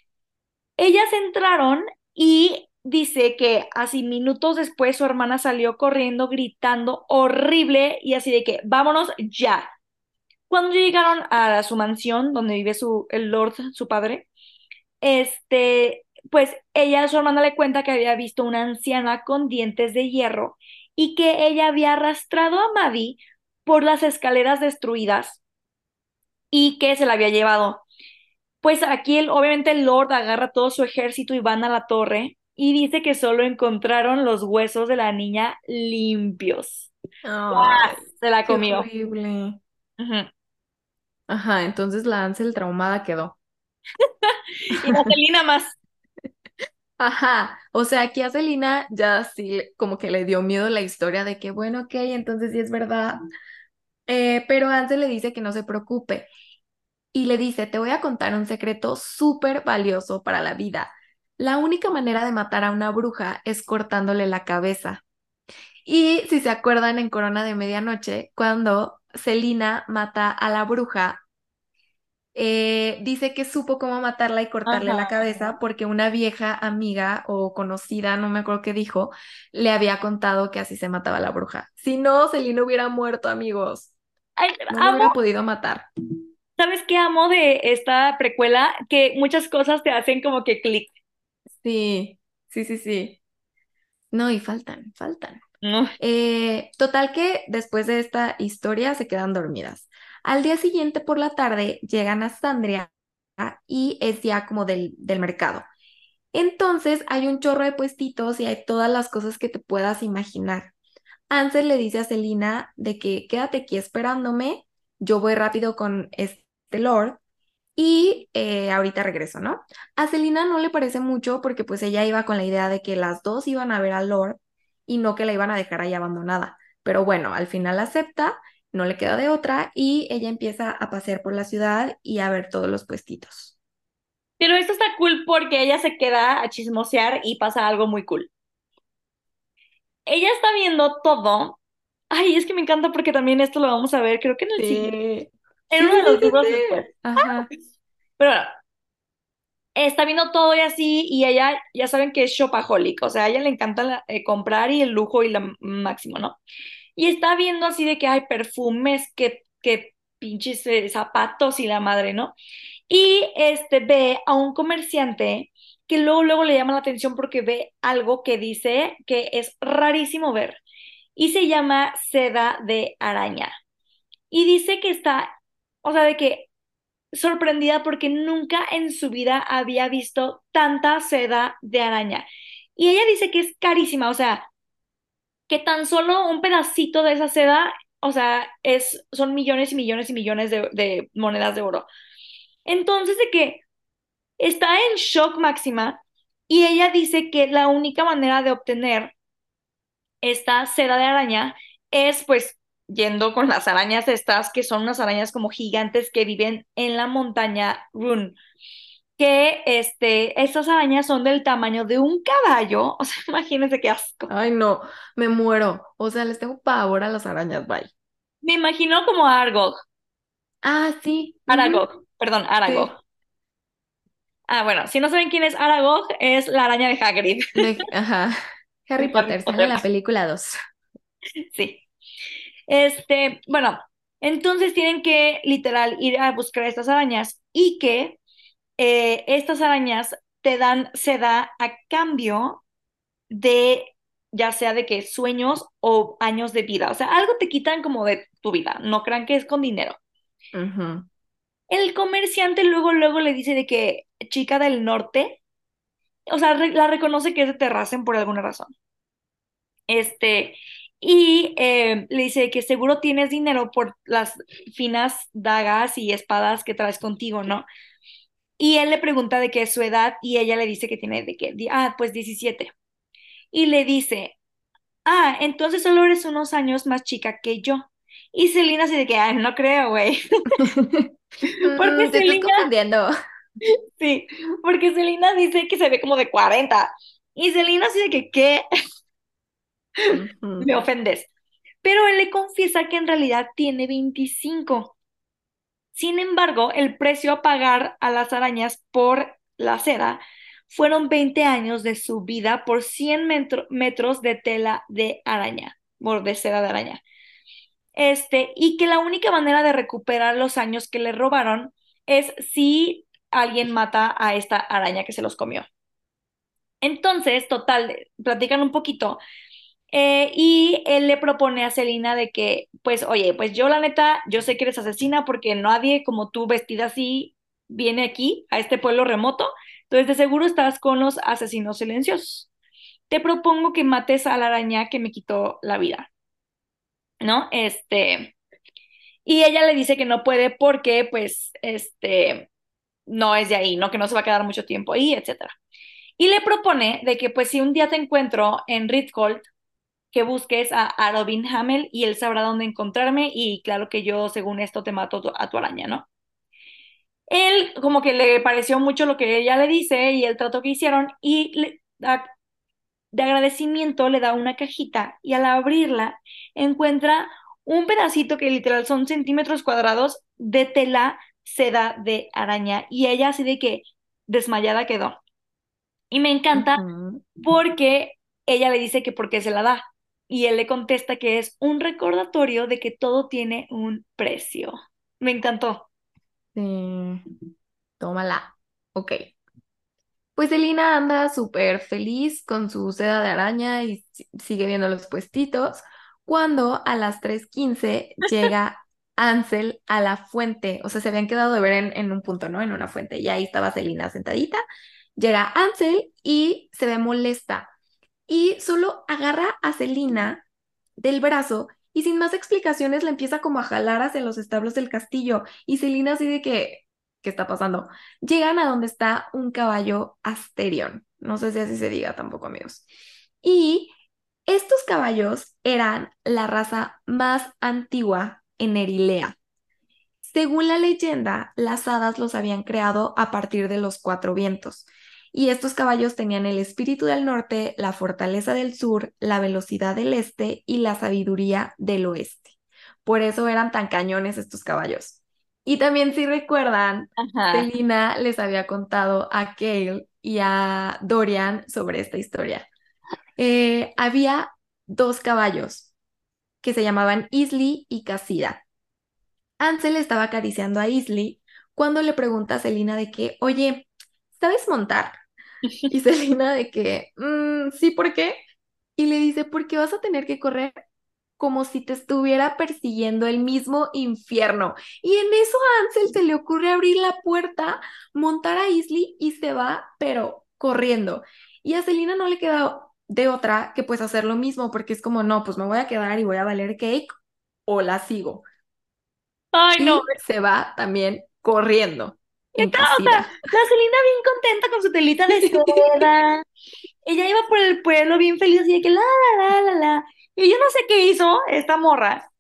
Ellas entraron y dice que así minutos después su hermana salió corriendo gritando horrible y así de que vámonos ya. Cuando llegaron a su mansión donde vive su el Lord, su padre, este, pues ella, su hermana le cuenta que había visto una anciana con dientes de hierro y que ella había arrastrado a Maddie por las escaleras destruidas y que se la había llevado. Pues aquí obviamente el Lord agarra todo su ejército y van a la torre y dice que solo encontraron los huesos de la niña limpios. se la comió. horrible. Ajá, entonces la Ansel traumada quedó. y la Celina más. Ajá, o sea, aquí a Celina ya sí como que le dio miedo la historia de que, bueno, ok, entonces sí es verdad. Eh, pero Ansel le dice que no se preocupe y le dice, te voy a contar un secreto súper valioso para la vida. La única manera de matar a una bruja es cortándole la cabeza. Y si se acuerdan en Corona de Medianoche, cuando Celina mata a la bruja, eh, dice que supo cómo matarla y cortarle la cabeza porque una vieja amiga o conocida, no me acuerdo qué dijo, le había contado que así se mataba la bruja. Si no, Celina hubiera muerto, amigos. no lo hubiera podido matar. ¿Sabes qué amo de esta precuela? Que muchas cosas te hacen como que clic. Sí, sí, sí, sí. No, y faltan, faltan. Eh, total que después de esta historia se quedan dormidas. Al día siguiente por la tarde llegan a Sandria y es ya como del, del mercado. Entonces hay un chorro de puestitos y hay todas las cosas que te puedas imaginar. Ansel le dice a Selina de que quédate aquí esperándome, yo voy rápido con este Lord y eh, ahorita regreso, ¿no? A Celina no le parece mucho porque pues ella iba con la idea de que las dos iban a ver a Lord y no que la iban a dejar ahí abandonada. Pero bueno, al final acepta, no le queda de otra y ella empieza a pasear por la ciudad y a ver todos los puestitos. Pero esto está cool porque ella se queda a chismosear y pasa algo muy cool. Ella está viendo todo. Ay, es que me encanta porque también esto lo vamos a ver, creo que en el siguiente. En uno de los libros después. Ajá. Pero bueno, está viendo todo y así, y ella, ya saben que es shopaholic, o sea, a ella le encanta eh, comprar y el lujo y lo máximo, ¿no? Y está viendo así de que hay perfumes, que, que pinches eh, zapatos y la madre, ¿no? Y este ve a un comerciante que luego, luego le llama la atención porque ve algo que dice que es rarísimo ver y se llama seda de araña. Y dice que está, o sea, de que sorprendida porque nunca en su vida había visto tanta seda de araña. Y ella dice que es carísima, o sea, que tan solo un pedacito de esa seda, o sea, es, son millones y millones y millones de, de monedas de oro. Entonces, de que está en shock máxima y ella dice que la única manera de obtener esta seda de araña es pues yendo con las arañas estas, que son unas arañas como gigantes que viven en la montaña Run. Que este, estas arañas son del tamaño de un caballo. O sea, imagínense qué asco. Ay, no, me muero. O sea, les tengo pavor a las arañas, bye. Me imagino como Argog. Ah, sí. Aragog, perdón, Aragog. Ah, bueno, si no saben quién es Aragog, es la araña de Hagrid. ajá. Harry Potter, sale la película 2. Sí. Este, bueno, entonces tienen que literal ir a buscar estas arañas y que eh, estas arañas te dan seda a cambio de ya sea de que sueños o años de vida. O sea, algo te quitan como de tu vida. No crean que es con dinero. El comerciante luego, luego le dice de que chica del norte, o sea, la reconoce que es de Terracen por alguna razón. Este, y eh, le dice que seguro tienes dinero por las finas dagas y espadas que traes contigo, ¿no? Y él le pregunta de qué es su edad y ella le dice que tiene de qué, ah, pues 17. Y le dice, ah, entonces solo eres unos años más chica que yo. Y Selina así de que, ay, no creo, güey. porque mm, te Selena... estás confundiendo. Sí, porque Selina dice que se ve como de 40. Y Selina así de que, ¿qué? Me ofendes. Pero él le confiesa que en realidad tiene 25. Sin embargo, el precio a pagar a las arañas por la seda fueron 20 años de su vida por 100 metros de tela de araña, de seda de araña. Este, y que la única manera de recuperar los años que le robaron es si alguien mata a esta araña que se los comió. Entonces, total, platican un poquito eh, y él le propone a Celina de que, pues, oye, pues yo la neta, yo sé que eres asesina porque nadie como tú vestida así viene aquí, a este pueblo remoto, entonces de seguro estás con los asesinos silenciosos. Te propongo que mates a la araña que me quitó la vida, ¿no? Este, y ella le dice que no puede porque, pues, este, no es de ahí, ¿no? Que no se va a quedar mucho tiempo ahí, etcétera. Y le propone de que, pues, si un día te encuentro en Ritholt, que busques a, Robin Hamel y él sabrá dónde encontrarme y claro que yo, según esto, te mato a tu araña, ¿no? Él como que le pareció mucho lo que ella le dice y el trato que hicieron y le, de agradecimiento le da una cajita y al abrirla encuentra un pedacito que literal son centímetros cuadrados de tela seda de araña y ella así de que desmayada quedó. Y me encanta porque ella le dice que por qué se la da y él le contesta que es un recordatorio de que todo tiene un precio. Me encantó. Sí. Tómala. Ok. Pues Elina anda súper feliz con su seda de araña y sigue viendo los puestitos cuando a las 3.15 llega Ansel a la fuente. O sea, se habían quedado de ver en, en, un punto, ¿no? En una fuente. Y ahí estaba Selina sentadita. Llega Ansel y se ve molesta y solo agarra a Celina del brazo y sin más explicaciones la empieza como a jalar hacia los establos del castillo y Celina así de que, ¿qué está pasando? Llegan a donde está un caballo Asterion, no sé si así se diga tampoco amigos. Y estos caballos eran la raza más antigua en Erilea. Según la leyenda, las hadas los habían creado a partir de los cuatro vientos y estos caballos tenían el espíritu del norte, la fortaleza del sur, la velocidad del este y la sabiduría del oeste. Por eso eran tan cañones estos caballos. Y también si recuerdan, Selina les había contado a Kale y a Dorian sobre esta historia. Eh, había dos caballos que se llamaban Isley y Casida. Ansel estaba acariciando a Isley cuando le pregunta a Selina de que, oye, ¿sabes montar? Y Selina de que, mm, sí, ¿por qué? Y le dice, porque vas a tener que correr como si te estuviera persiguiendo el mismo infierno. Y en eso a Ansel se le ocurre abrir la puerta, montar a Isley y se va, pero corriendo. Y a Selina no le queda de otra que pues hacer lo mismo, porque es como, no, pues me voy a quedar y voy a valer cake o la sigo. Ay, no. Se va también corriendo. ¿Qué la bien contenta con su telita de seda. Ella iba por el pueblo bien feliz y de que la, la, la, la, la. Y yo no sé qué hizo esta morra.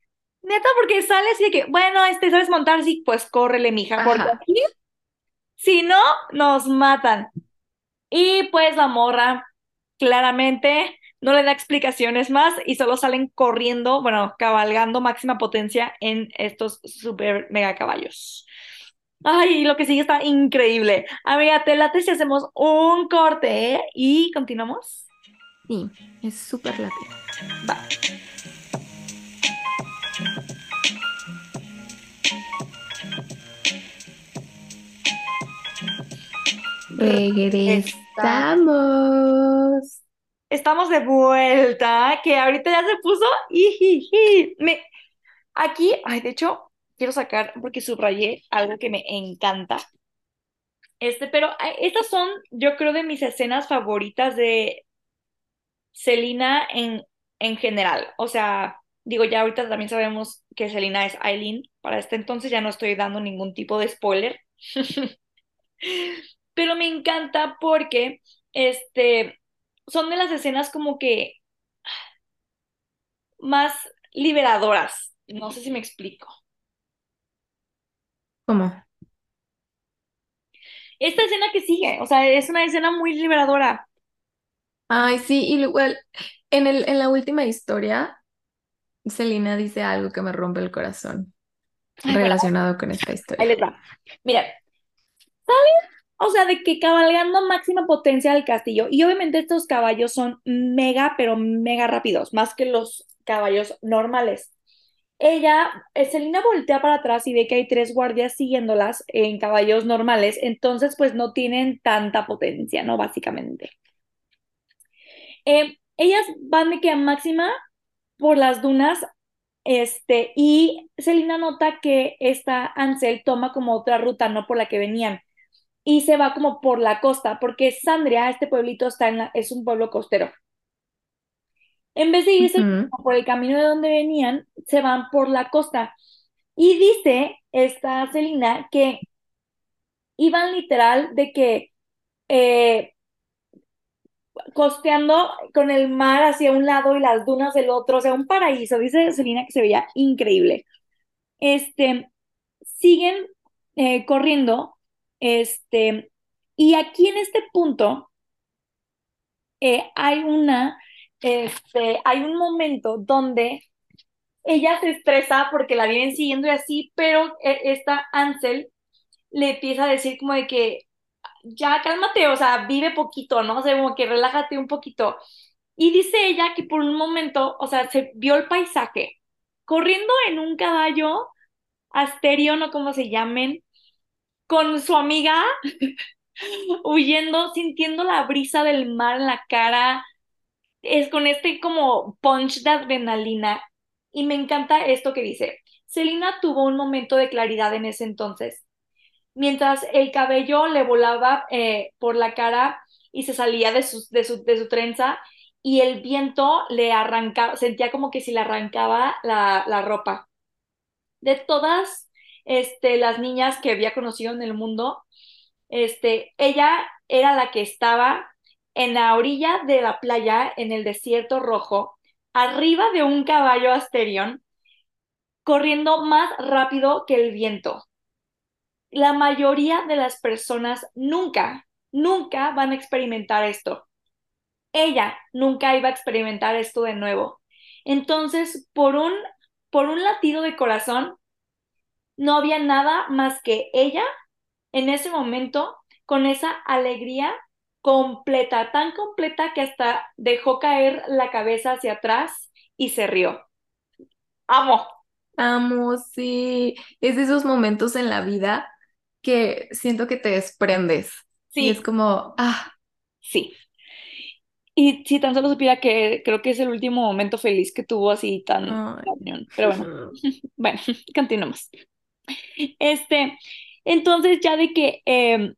Neta, porque sale así de que, bueno, este, ¿sabes montar? Sí, pues córrele, mija, porque aquí, si no, nos matan. Y pues la morra claramente no le da explicaciones más y solo salen corriendo, bueno, cabalgando máxima potencia en estos super mega caballos. Ay, lo que sigue está increíble. Amiga, te late si hacemos un corte ¿eh? y continuamos. Sí, es súper late. Va. Regresamos. Estamos de vuelta, que ahorita ya se puso. Me... Aquí, ay, de hecho, quiero sacar porque subrayé algo que me encanta. Este, pero estas son, yo creo, de mis escenas favoritas de Selina en, en general. O sea, digo, ya ahorita también sabemos que Selina es Aileen. Para este entonces ya no estoy dando ningún tipo de spoiler. pero me encanta porque este son de las escenas como que más liberadoras. No sé si me explico. ¿Cómo? Esta escena que sigue, o sea, es una escena muy liberadora. Ay, sí, y igual, en el, en la última historia, Selina dice algo que me rompe el corazón relacionado con esta historia. Ahí les va. Mira, ¿saben? O sea, de que cabalgando máxima potencia del castillo. Y obviamente estos caballos son mega, pero mega rápidos, más que los caballos normales. Ella, Selina voltea para atrás y ve que hay tres guardias siguiéndolas en caballos normales, entonces pues no tienen tanta potencia, ¿no? Básicamente. Eh, ellas van de que a máxima por las dunas, este, y Selina nota que esta Ansel toma como otra ruta, no por la que venían, y se va como por la costa, porque Sandria, este pueblito está en la, es un pueblo costero. En vez de irse por el camino de donde venían, se van por la costa. Y dice esta Selina que iban literal de que eh, costeando con el mar hacia un lado y las dunas del otro, o sea, un paraíso. Dice Selina que se veía increíble. Este, siguen eh, corriendo, este, y aquí en este punto eh, hay una este, hay un momento donde ella se estresa porque la vienen siguiendo y así, pero eh, esta Ansel le empieza a decir como de que ya cálmate, o sea, vive poquito, ¿no? O sea, como que relájate un poquito. Y dice ella que por un momento, o sea, se vio el paisaje corriendo en un caballo asterio, no como se llamen, con su amiga huyendo, sintiendo la brisa del mar en la cara, es con este como punch de adrenalina. Y me encanta esto que dice. Selina tuvo un momento de claridad en ese entonces. Mientras el cabello le volaba eh, por la cara y se salía de su, de, su, de su trenza y el viento le arrancaba, sentía como que si le arrancaba la, la ropa. De todas este, las niñas que había conocido en el mundo, este, ella era la que estaba en la orilla de la playa, en el desierto rojo, arriba de un caballo asterión, corriendo más rápido que el viento. La mayoría de las personas nunca, nunca van a experimentar esto. Ella nunca iba a experimentar esto de nuevo. Entonces, por un, por un latido de corazón, no había nada más que ella en ese momento con esa alegría completa, tan completa que hasta dejó caer la cabeza hacia atrás y se rió. Amo. Amo, sí. Es de esos momentos en la vida que siento que te desprendes. Sí. Y es como, ah. Sí. Y si tan solo supiera que creo que es el último momento feliz que tuvo así tan... Pero bueno, bueno, continuamos. Este, entonces ya de que em,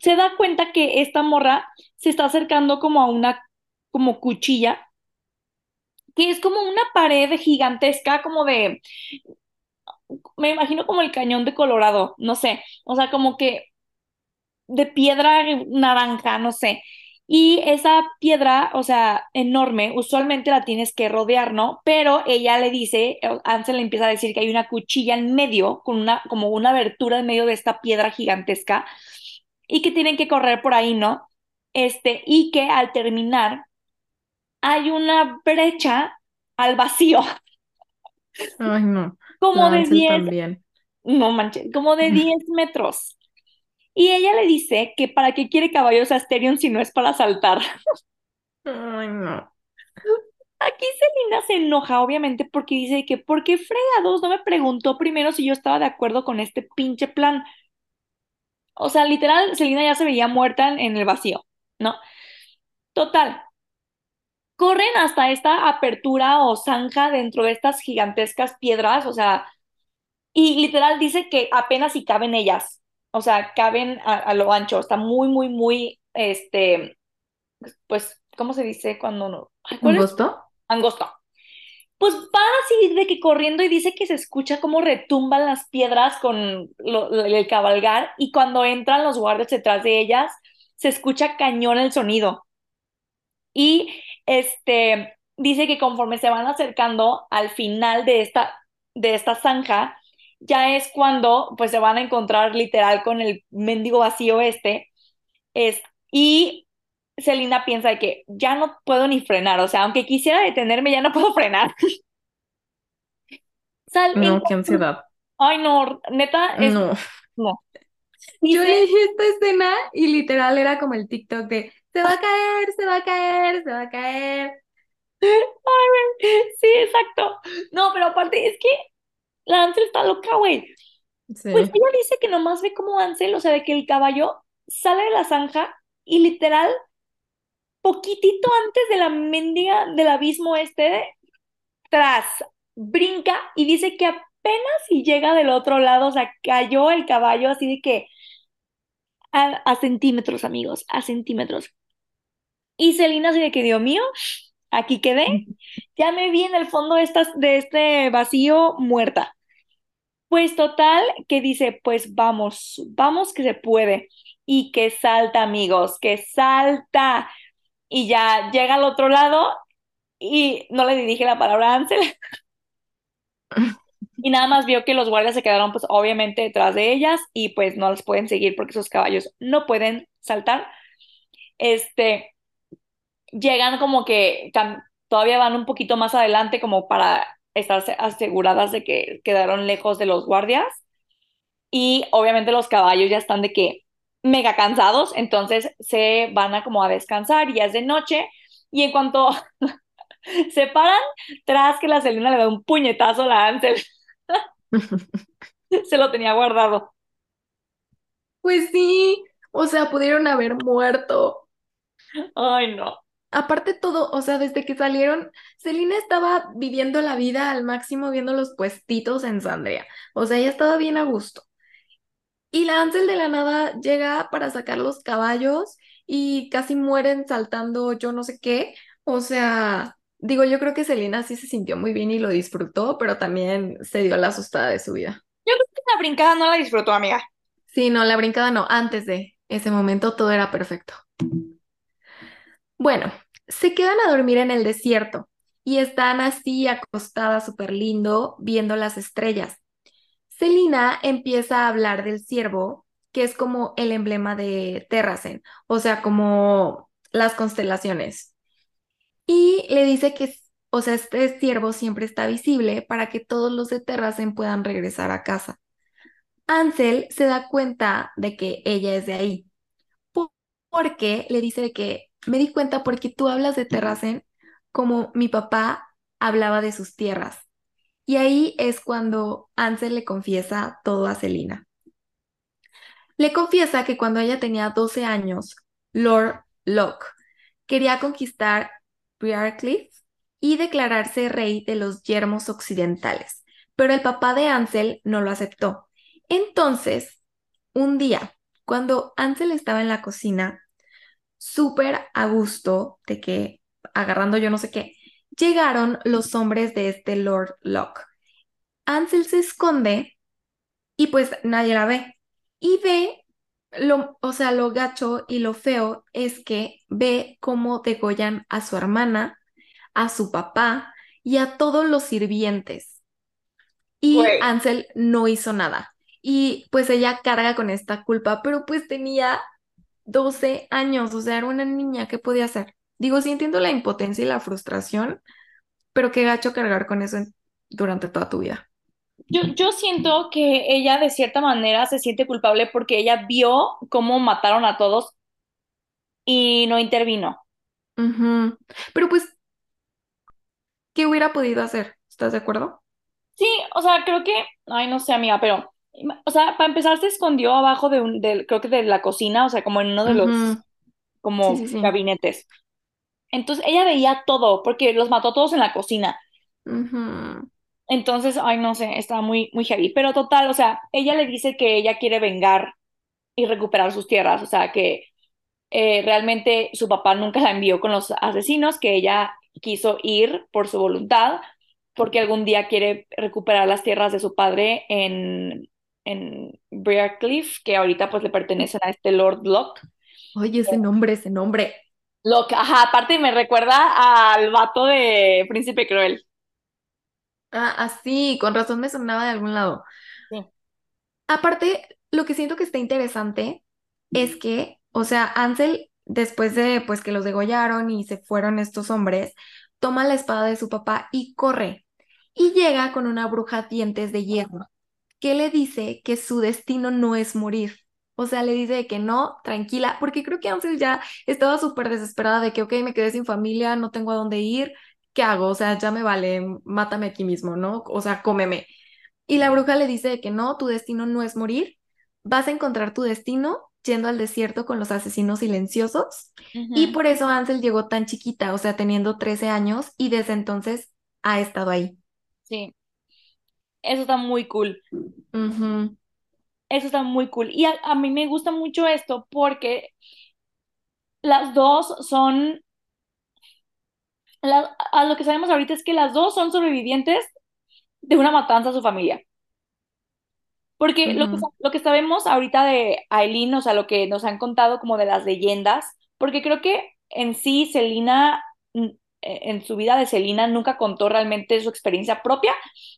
se da cuenta que esta morra se está acercando como a una como cuchilla, que es como una pared gigantesca, como de, me imagino como el cañón de Colorado, no sé, o sea, como que de piedra naranja, no sé. Y esa piedra, o sea, enorme, usualmente la tienes que rodear, ¿no? Pero ella le dice, Ansel le empieza a decir que hay una cuchilla en medio, con una, como una abertura en medio de esta piedra gigantesca y que tienen que correr por ahí, ¿no? Este, y que al terminar hay una brecha al vacío. Ay, no. Como de 10. No manches, como de 10 metros. Y ella le dice que para qué quiere caballos Asterion si no es para saltar. Ay, no. Aquí Selina se enoja, obviamente, porque dice que, ¿por qué fregados no me preguntó primero si yo estaba de acuerdo con este pinche plan? O sea, literal, Selina ya se veía muerta en, el vacío, ¿no? Total. Corren hasta esta apertura o zanja dentro de estas gigantescas piedras, o sea, y literal dice que apenas si caben ellas, o sea, caben a, a lo ancho, está muy, muy, muy, este, pues, ¿cómo se dice cuando no? Ay, ¿cuál ¿Un es? gusto? Angosto. Pues van así de que corriendo y dice que se escucha cómo retumban las piedras con el cabalgar y cuando entran los guardias detrás de ellas, se escucha cañón el sonido. Y este dice que conforme se van acercando al final de esta, de esta zanja, ya es cuando pues se van a encontrar literal con el mendigo vacío este. Es, y Selina piensa de que ya no puedo ni frenar, o sea, aunque quisiera detenerme, ya no puedo frenar. Sal, No, qué ansiedad. Ay, no, neta, es, No. no. Yo Dice, leí esta escena y literal era como el TikTok de se va a caer, se va a caer, se va a caer. sí, exacto. No, pero aparte es que la Ansel está loca, güey. Sí. Pues ella dice que nomás ve como Ansel, o sea, de que el caballo sale de la zanja y literal, poquitito antes de la mendiga del abismo este, tras, brinca y dice que apenas si llega del otro lado, o sea, cayó el caballo así de que a, a centímetros, amigos, a centímetros. Y Celina así de que, Dios mío, aquí quedé, ya me vi en el fondo de, estas, de este vacío muerta. Pues total, que dice, pues vamos, vamos que se puede. Y que salta, amigos, que salta. Y ya llega al otro lado y no le dirige la palabra a Ansel. Y nada más vio que los guardias se quedaron, pues obviamente detrás de ellas y pues no las pueden seguir porque sus caballos no pueden saltar. Este, llegan como que todavía van un poquito más adelante como para estar aseguradas de que quedaron lejos de los guardias. Y obviamente los caballos ya están de que mega cansados, entonces se van a como a descansar y ya es de noche. Y en cuanto se paran, tras que la Selena le da un puñetazo a la Ansel, se lo tenía guardado. Pues sí, o sea, pudieron haber muerto. Ay, no. Aparte todo, o sea, desde que salieron, Celina estaba viviendo la vida al máximo viendo los puestitos en Sandria. O sea, ella estaba bien a gusto. Y la Ansel de la nada llega para sacar los caballos y casi mueren saltando yo no sé qué. O sea, digo, yo creo que Celina sí se sintió muy bien y lo disfrutó, pero también se dio la asustada de su vida. Yo creo que la brincada no la disfrutó, amiga. Sí, no, la brincada no, antes de ese momento todo era perfecto. Bueno, se quedan a dormir en el desierto y están así acostadas súper lindo viendo las estrellas. Celina empieza a hablar del ciervo, que es como el emblema de Terracen, o sea, como las constelaciones. Y le dice que, o sea, este ciervo siempre está visible para que todos los de Terracen puedan regresar a casa. Ansel se da cuenta de que ella es de ahí, po- porque le dice de que me di cuenta porque tú hablas de Terracen como mi papá hablaba de sus tierras. Y ahí es cuando Ansel le confiesa todo a Selina. Le confiesa que cuando ella tenía 12 años, Lord Locke quería conquistar Briarcliff y declararse rey de los yermos occidentales, pero el papá de Ansel no lo aceptó. Entonces, un día, cuando Ansel estaba en la cocina, súper a gusto de que agarrando yo no sé qué, llegaron los hombres de este Lord Locke. Ansel se esconde y pues nadie la ve. Y ve, lo, o sea, lo gacho y lo feo es que ve cómo degollan a su hermana, a su papá y a todos los sirvientes. Y. Ansel no hizo nada. Y pues ella carga con esta culpa, pero pues tenía 12 años, o sea, era una niña, ¿qué podía hacer? Digo, sí entiendo la impotencia y la frustración, pero qué gacho cargar con eso durante toda tu vida. Yo, yo siento que ella de cierta manera se siente culpable porque ella vio cómo mataron a todos y no intervino. Ujú. Pero pues, ¿qué hubiera podido hacer? ¿Estás de acuerdo? Sí, o sea, creo que, ay, no sé, amiga, pero o sea, para empezar se escondió abajo de un, del, creo que de la cocina, o sea, como en uno de los, como Sí, sí, sí. gabinetes. Entonces ella veía todo, porque los mató todos en la cocina. Entonces, ay, no sé, estaba muy, muy heavy. Pero total, o sea, ella le dice que ella quiere vengar y recuperar sus tierras, o sea, que eh, realmente su papá nunca la envió con los asesinos, que ella quiso ir por su voluntad, porque algún día quiere recuperar las tierras de su padre en, en Briarcliff, que ahorita pues le pertenecen a este Lord Locke. Oye, ese nombre, ese nombre. Locke, ajá, aparte me recuerda al vato de Príncipe Cruel. Ah, así, con razón me sonaba de algún lado. Sí. Aparte, lo que siento que está interesante es que, o sea, Ansel, después de pues que los degollaron y se fueron estos hombres, toma la espada de su papá y corre. Y llega con una bruja dientes de hierro, que le dice que su destino no es morir. O sea, le dice que no, tranquila, porque creo que Ansel ya estaba súper desesperada de que, ok, me quedé sin familia, no tengo a dónde ir, ¿qué hago? O sea, ya me vale, mátame aquí mismo, ¿no? O sea, cómeme. Y la bruja le dice de que no, tu destino no es morir, vas a encontrar tu destino yendo al desierto con los asesinos silenciosos. Y por eso Ansel llegó tan chiquita, o sea, teniendo 13 años y desde entonces ha estado ahí. Sí, eso está muy cool. Eso está muy cool. Y a, a mí me gusta mucho esto porque las dos son, la- a lo que sabemos ahorita es que las dos son sobrevivientes de una matanza a su familia. Porque lo que, lo que sabemos ahorita de Aileen, o sea, lo que nos han contado como de las leyendas, porque creo que en sí Selina, eh, en su vida de Selina, nunca contó realmente su experiencia propia.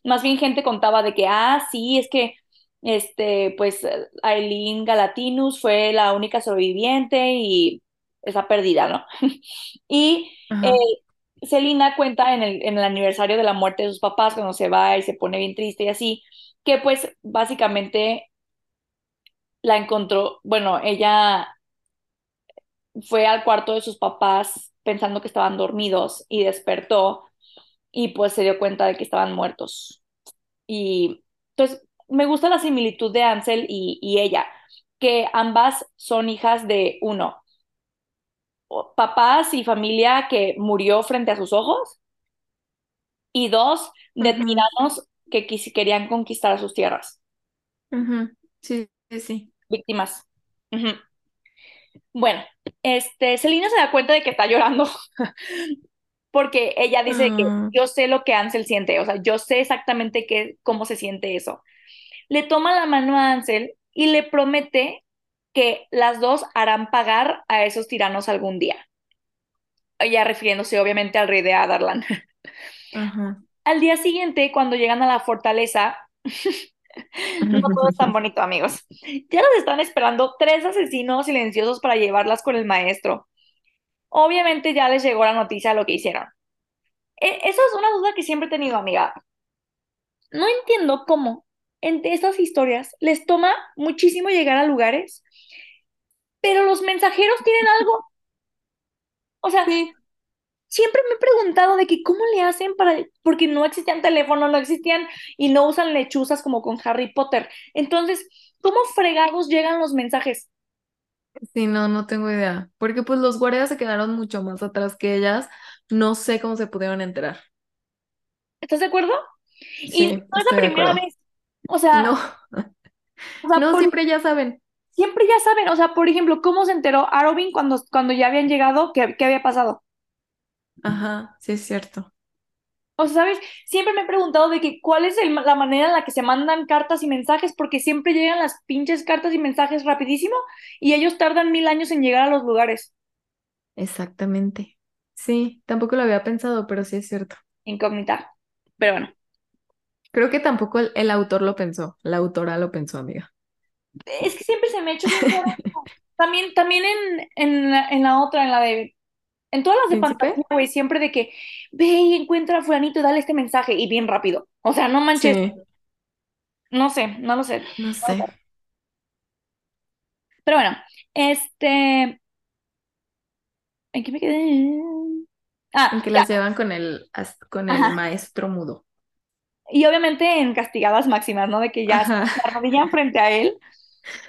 Más bien gente contaba de que, ah, sí, es que, este, pues, Aileen Galatinus fue la única sobreviviente y está perdida, ¿no? Y eh. Selina cuenta en el, en el aniversario de la muerte de sus papás, cuando se va y se pone bien triste y así que pues básicamente la encontró, bueno, ella fue al cuarto de sus papás pensando que estaban dormidos y despertó y pues se dio cuenta de que estaban muertos. Y entonces me gusta la similitud de Ansel y, y ella, que ambas son hijas de uno, papás y familia que murió frente a sus ojos y dos, de tiranos que quis- querían conquistar sus tierras. Sí, sí, sí. víctimas. Bueno, este, Selina se da cuenta de que está llorando porque ella dice que Ah, yo sé lo que Ansel siente, o sea, yo sé exactamente qué, cómo se siente eso. Le toma la mano a Ansel y le promete que las dos harán pagar a esos tiranos algún día. Ella refiriéndose obviamente al rey de Adarlan. ajá. Al día siguiente, cuando llegan a la fortaleza, no todo es tan bonito, amigos. Ya los están esperando tres asesinos silenciosos para llevarlas con el maestro. Obviamente ya les llegó la noticia de lo que hicieron. E- Esa es una duda que siempre he tenido, amiga. No entiendo cómo en estas historias les toma muchísimo llegar a lugares, pero los mensajeros tienen algo. O sea, Sí, siempre me he preguntado de que cómo le hacen para, porque no existían teléfonos, no existían y no usan lechuzas como con Harry Potter. Entonces, ¿cómo fregados llegan los mensajes? sí, no, no tengo idea. Porque pues los guardias se quedaron mucho más atrás que ellas. No sé cómo se pudieron enterar. ¿Estás de acuerdo? Y no es la primera vez. O sea, No, o sea, no, por- siempre ya saben. siempre ya saben, o sea, por ejemplo, ¿cómo se enteró Arobin cuando, cuando ya habían llegado? ¿Qué, qué había pasado? Ajá, sí es cierto. O sea, ¿sabes? Siempre me he preguntado de que cuál es el- la manera en la que se mandan cartas y mensajes, porque siempre llegan las pinches cartas y mensajes rapidísimo y ellos tardan mil años en llegar a los lugares. Exactamente. Sí, tampoco lo había pensado, pero sí es cierto. Incógnita. Pero bueno, Creo que tampoco el, el autor lo pensó, la autora lo pensó, amiga. es que siempre se me ha hecho. También, también en, en la, en la otra, en la de, en todas las de fantasía, ¿Príncipe? güey, siempre de que ve y encuentra a fulanito y dale este mensaje y bien rápido. O sea, no manches, Sí, no sé, no lo sé. no sé. Pero bueno, este, ¿en qué me quedé? Ah, En que las llevan con el, con el Ajá. maestro mudo. Y obviamente en castigadas máximas, ¿no? De que ya se arrodillan frente a él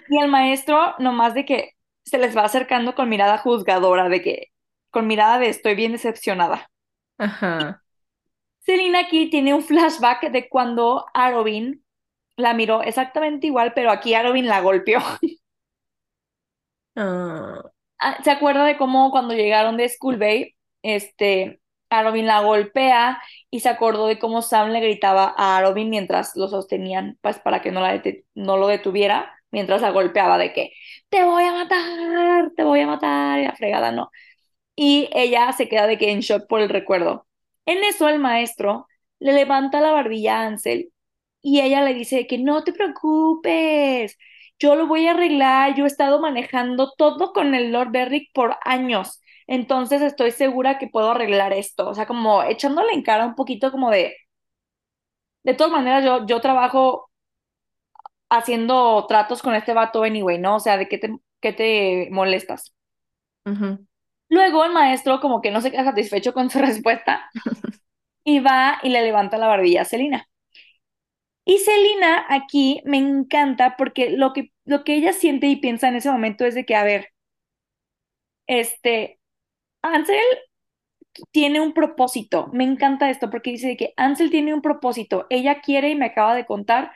y el maestro nomás de que se les va acercando con mirada juzgadora, de que con mirada de estoy bien decepcionada. Ajá. Selina aquí tiene un flashback de cuando Arobin la miró exactamente igual, pero aquí Arobin la golpeó. Ah. Ah, ¿Se acuerda de cómo cuando llegaron de School Bay, este, Arobin la golpea y se acordó de cómo Sam le gritaba a Arobin mientras lo sostenían, pues para que no, la no lo detuviera, mientras la golpeaba de que te voy a matar, te voy a matar, y la fregada no. Y ella se queda de que en shock por el recuerdo. En eso el maestro le levanta la barbilla a Ansel y ella le dice que no te preocupes, yo lo voy a arreglar, yo he estado manejando todo con el Lord Berrick por años, entonces estoy segura que puedo arreglar esto, o sea, como echándole en cara un poquito como de, de todas maneras yo, yo trabajo haciendo tratos con este vato anyway, ¿no? O sea, de qué te, qué te molestas. Luego el maestro como que no se queda satisfecho con su respuesta y va y le levanta la barbilla a Celina. Y Celina aquí me encanta porque lo que, lo que ella siente y piensa en ese momento es de que, a ver, este, Ansel tiene un propósito. Me encanta esto porque dice que Ansel tiene un propósito. Ella quiere y me acaba de contar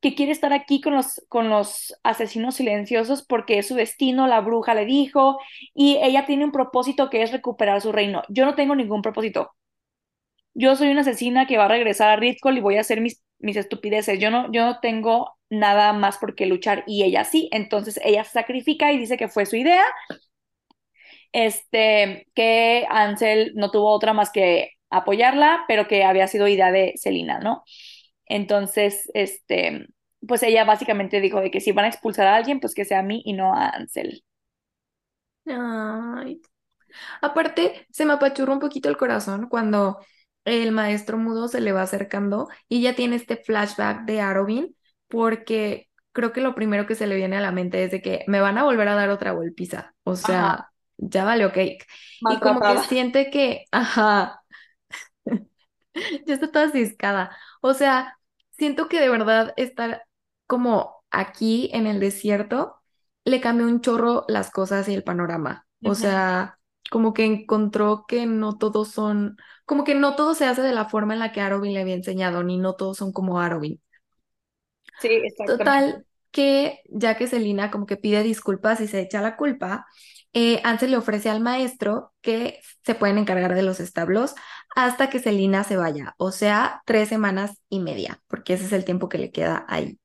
que quiere estar aquí con los, con los asesinos silenciosos porque es su destino, la bruja le dijo, y ella tiene un propósito que es recuperar su reino. Yo no tengo ningún propósito. Yo soy una asesina que va a regresar a Ridcol y voy a hacer mis, mis estupideces. Yo no, yo no tengo nada más por qué luchar y ella sí. Entonces ella sacrifica y dice que fue su idea. Este, que Ansel no tuvo otra más que apoyarla, pero que había sido idea de Celina, ¿no? Entonces, este, pues ella básicamente dijo de que si van a expulsar a alguien, pues que sea a mí y no a Ansel. Ay. Aparte, se me apachurra un poquito el corazón cuando el maestro mudo se le va acercando y ya tiene este flashback de Arobin, porque creo que lo primero que se le viene a la mente es de que me van a volver a dar otra golpiza. O sea, ya vale cake. Y como que siente que, ajá, ya está toda ciscada. O sea, siento que de verdad estar como aquí en el desierto le cambió un chorro las cosas y el panorama. O sea, como que encontró que no todos son, como que no todo se hace de la forma en la que Arobin le había enseñado, ni no todos son como Arobin. Sí, exactamente. Total, que ya que Selina como que pide disculpas y se echa la culpa, eh, Ansel le ofrece al maestro que se pueden encargar de los establos hasta que Selina se vaya, o sea, tres semanas y media, porque ese es el tiempo que le queda ahí.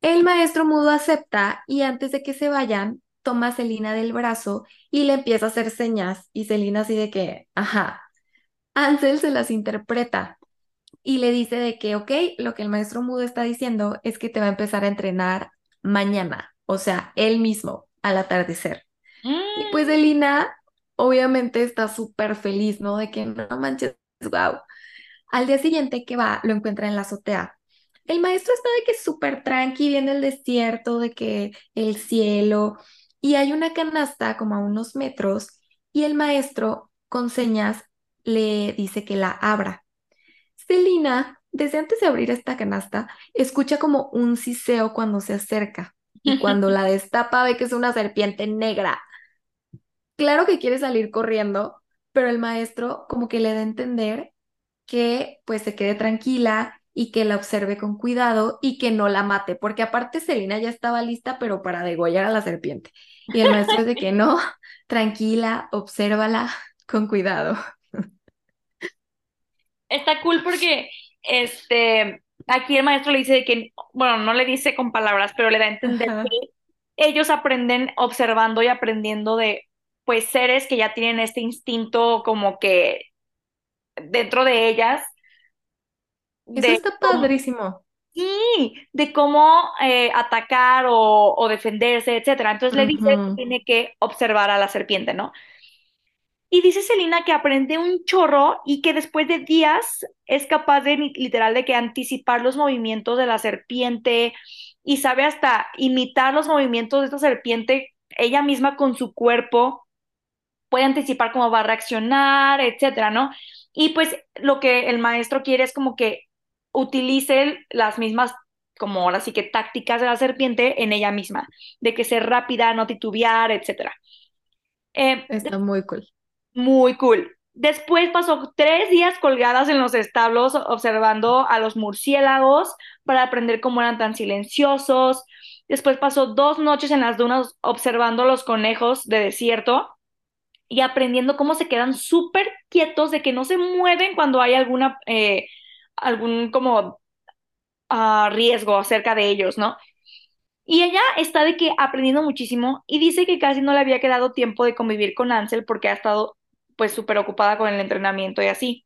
El maestro mudo acepta y antes de que se vayan, toma a del brazo y le empieza a hacer señas y Selina así de que, ajá, Ansel se las interpreta y le dice de que, ok, lo que el maestro mudo está diciendo es que te va a empezar a entrenar mañana, o sea, él mismo, al atardecer. Y pues mm. Selina obviamente está súper feliz, ¿no? De que no manches, wow. Al día siguiente que va, lo encuentra en la azotea el maestro está de que súper tranqui, viendo el desierto, de que el cielo, y hay una canasta como a unos metros, y el maestro con señas le dice que la abra. Celina, desde antes de abrir esta canasta, escucha como un siseo cuando se acerca, y cuando la destapa ve que es una serpiente negra. Claro que quiere salir corriendo, pero el maestro como que le da a entender que pues se quede tranquila y que la observe con cuidado y que no la mate, porque aparte Selina ya estaba lista, pero para degollar a la serpiente. Y el maestro es de que no, tranquila, obsérvala con cuidado. Está cool porque este aquí el maestro le dice que, bueno, no le dice con palabras, pero le da a entender que ellos aprenden observando y aprendiendo de pues seres que ya tienen este instinto como que dentro de ellas eso está padrísimo. Sí, de cómo eh, atacar o, defenderse, etcétera. Entonces le dice que tiene que observar a la serpiente, ¿no? Y dice Selina que aprende un chorro y que después de días es capaz de literal de que anticipar los movimientos de la serpiente y sabe hasta imitar los movimientos de esta serpiente ella misma con su cuerpo. Puede anticipar cómo va a reaccionar, etcétera, ¿no? Y pues lo que el maestro quiere es como que utilice las mismas, como ahora sí que tácticas de la serpiente en ella misma, de que ser rápida, no titubear, etc. Eh, Está muy cool. muy cool. Después pasó tres días colgadas en los establos observando a los murciélagos para aprender cómo eran tan silenciosos. Después pasó dos noches en las dunas observando a los conejos de desierto y aprendiendo cómo se quedan súper quietos, de que no se mueven cuando hay alguna, eh, algún como ah, riesgo acerca de ellos, ¿no? Y ella está de que aprendiendo muchísimo y dice que casi no le había quedado tiempo de convivir con Ansel porque ha estado pues súper ocupada con el entrenamiento y así.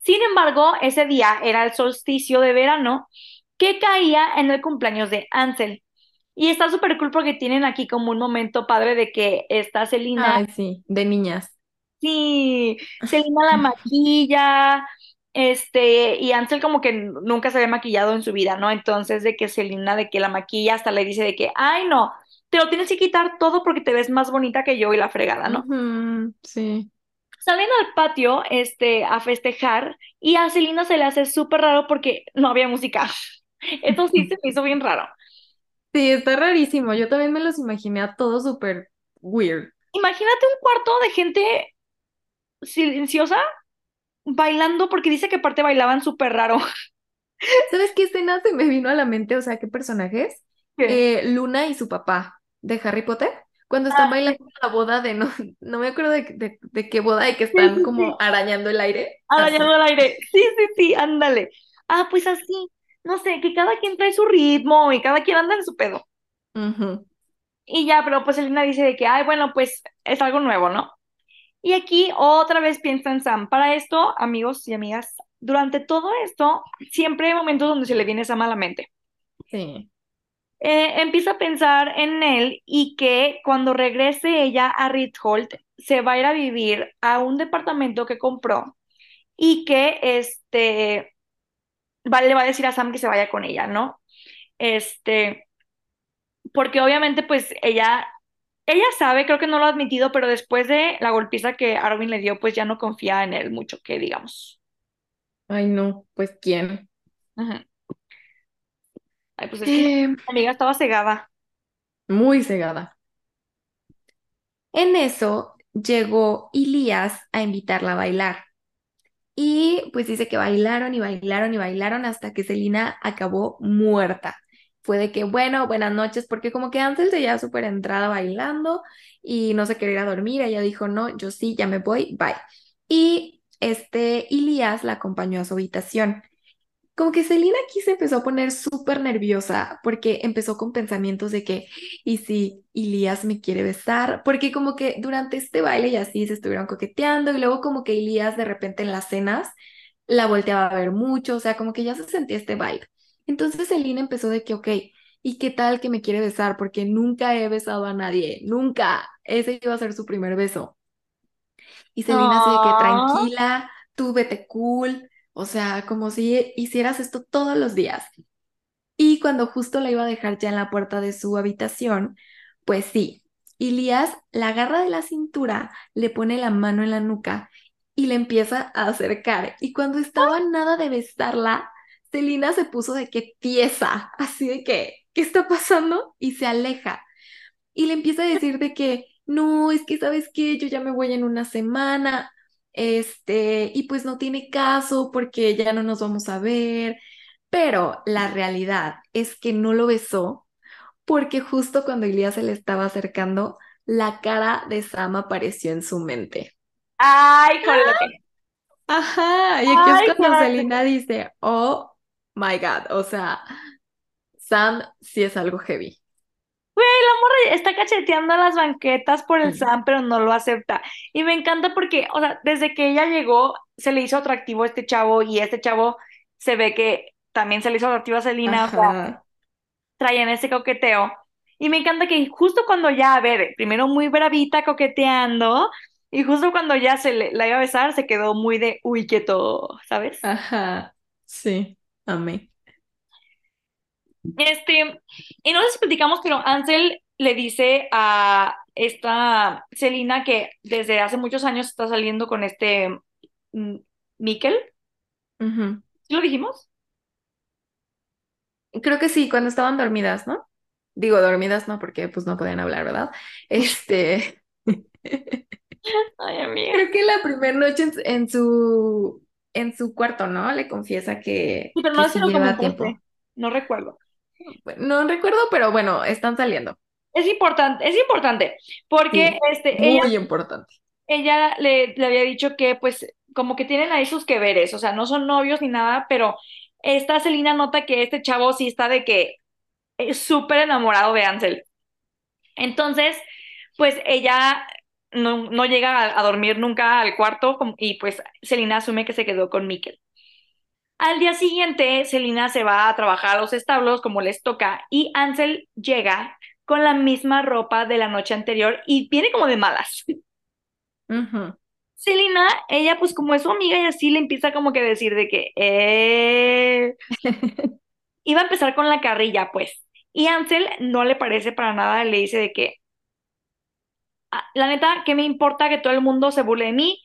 Sin embargo, ese día era el solsticio de verano que caía en el cumpleaños de Ansel. Y está súper cool porque tienen aquí como un momento padre de que está Selina. Ay, sí, de niñas. Sí, Selina la maquilla, este, y Ansel como que nunca se había maquillado en su vida, ¿no? Entonces de que Selina de que la maquilla hasta le dice de que, ay no, te lo tienes que quitar todo porque te ves más bonita que yo y la fregada, ¿no? Sí. Salen al patio, este, a festejar y a Selina se le hace súper raro porque no había música. Esto sí se me hizo bien raro. Sí, está rarísimo. Yo también me los imaginé a todos súper weird. Imagínate un cuarto de gente silenciosa bailando porque dice que aparte bailaban súper raro. ¿Sabes qué escena se me vino a la mente? O sea, ¿qué personajes? ¿Qué? Eh, Luna y su papá de Harry Potter. Cuando están Ah, bailando la boda de no, no me acuerdo de, de, de qué boda y que están sí, como arañando el aire. Arañando Así. el aire. Sí, sí, sí, ándale. Ah, pues así. No sé, que cada quien trae su ritmo y cada quien anda en su pedo. Y ya, pero pues Elena dice de que, ay, bueno, pues es algo nuevo, ¿no? Y aquí otra vez piensa en Sam. Para esto, amigos y amigas, durante todo esto, siempre hay momentos donde se le viene Sam a la mente. Sí. Eh, empieza a pensar en él y que cuando regrese ella a Ritholt, se va a ir a vivir a un departamento que compró y que este, le va a decir a Sam que se vaya con ella, ¿no? Este, porque obviamente pues ella, ella sabe, creo que no lo ha admitido, pero después de la golpiza que Arwen le dio, pues ya no confía en él mucho, que digamos. Ay, no, pues ¿quién? Ujú. Ay, pues es que Eh, mi amiga estaba cegada. muy cegada. En eso llegó Elías a invitarla a bailar. Y pues dice que bailaron y bailaron y bailaron hasta que Selina acabó muerta. Fue de que, bueno, buenas noches, porque como que Ansel se ya súper entrada bailando y no se quería ir a dormir. Ella dijo, no, yo sí, ya me voy, bye. Y este Elías la acompañó a su habitación. Como que Selina aquí se empezó a poner súper nerviosa porque empezó con pensamientos de que, ¿y si Elías me quiere besar? Porque como que durante este baile y así se estuvieron coqueteando y luego como que Elías de repente en las cenas la volteaba a ver mucho, o sea, como que ya se sentía este vibe. Entonces Selina empezó de que, ok, ¿y qué tal que me quiere besar? Porque nunca he besado a nadie, nunca. Ese iba a ser su primer beso. Y Selena así de que tranquila, tú vete cool, o sea, como si hicieras esto todos los días. Y cuando justo la iba a dejar ya en la puerta de su habitación, pues sí, Elías la agarra de la cintura, le pone la mano en la nuca y le empieza a acercar. Y cuando estaba nada de besarla, Selena se puso de que tiesa, así de que, ¿qué está pasando? Y se aleja y le empieza a decir de que, no, es que sabes qué, yo ya me voy en una semana, este, y pues no tiene caso porque ya no nos vamos a ver, pero la realidad es que no lo besó porque justo cuando Elías se le estaba acercando, la cara de Sam apareció en su mente. Ay, jole. Ajá, y aquí es Ay, cuando jole. Selena dice, oh my God, o sea, Sam sí es algo heavy. Güey, la morra está cacheteando las banquetas por el. Sam, pero no lo acepta. Y me encanta porque, o sea, desde que ella llegó, se le hizo atractivo a este chavo y este chavo se ve que también se le hizo atractivo a Selena, o sea, traían ese coqueteo. Y me encanta que justo cuando ya, a ver, primero muy bravita coqueteando, y justo cuando ya se le, la iba a besar, se quedó muy de, uy, quieto, ¿sabes? ajá, sí, amé. Este, y no si platicamos, pero Ansel le dice a esta Selina que desde hace muchos años está saliendo con este mm, Mikkel. Ujú. lo dijimos? Creo que sí, cuando estaban dormidas, ¿no? Digo, dormidas no, porque pues no podían hablar, ¿verdad? Este. Ay, amiga. Creo que la primera noche en, en su en su cuarto, ¿no? Le confiesa que, Sí, pero que no sí se lo. No recuerdo. No recuerdo, pero bueno, están saliendo. Es importante, es importante, porque Sí, este, ella, muy importante. ella le, le había dicho que pues como que tienen ahí sus que veres, o sea, no son novios ni nada, pero esta Celina nota que este chavo sí está de que es súper enamorado de Ansel. Entonces, pues ella no, no llega a, a dormir nunca al cuarto y pues Celina asume que se quedó con Mikkel. Al día siguiente, Celina se va a trabajar a los establos como les toca y Ansel llega con la misma ropa de la noche anterior y viene como de malas. Ujú. Celina, ella pues como es su amiga y así le empieza como que a decir de que eh... iba a empezar con la carrilla pues. Y Ansel no le parece para nada, le dice de que "Ah, la neta, ¿qué me importa que todo el mundo se burle de mí?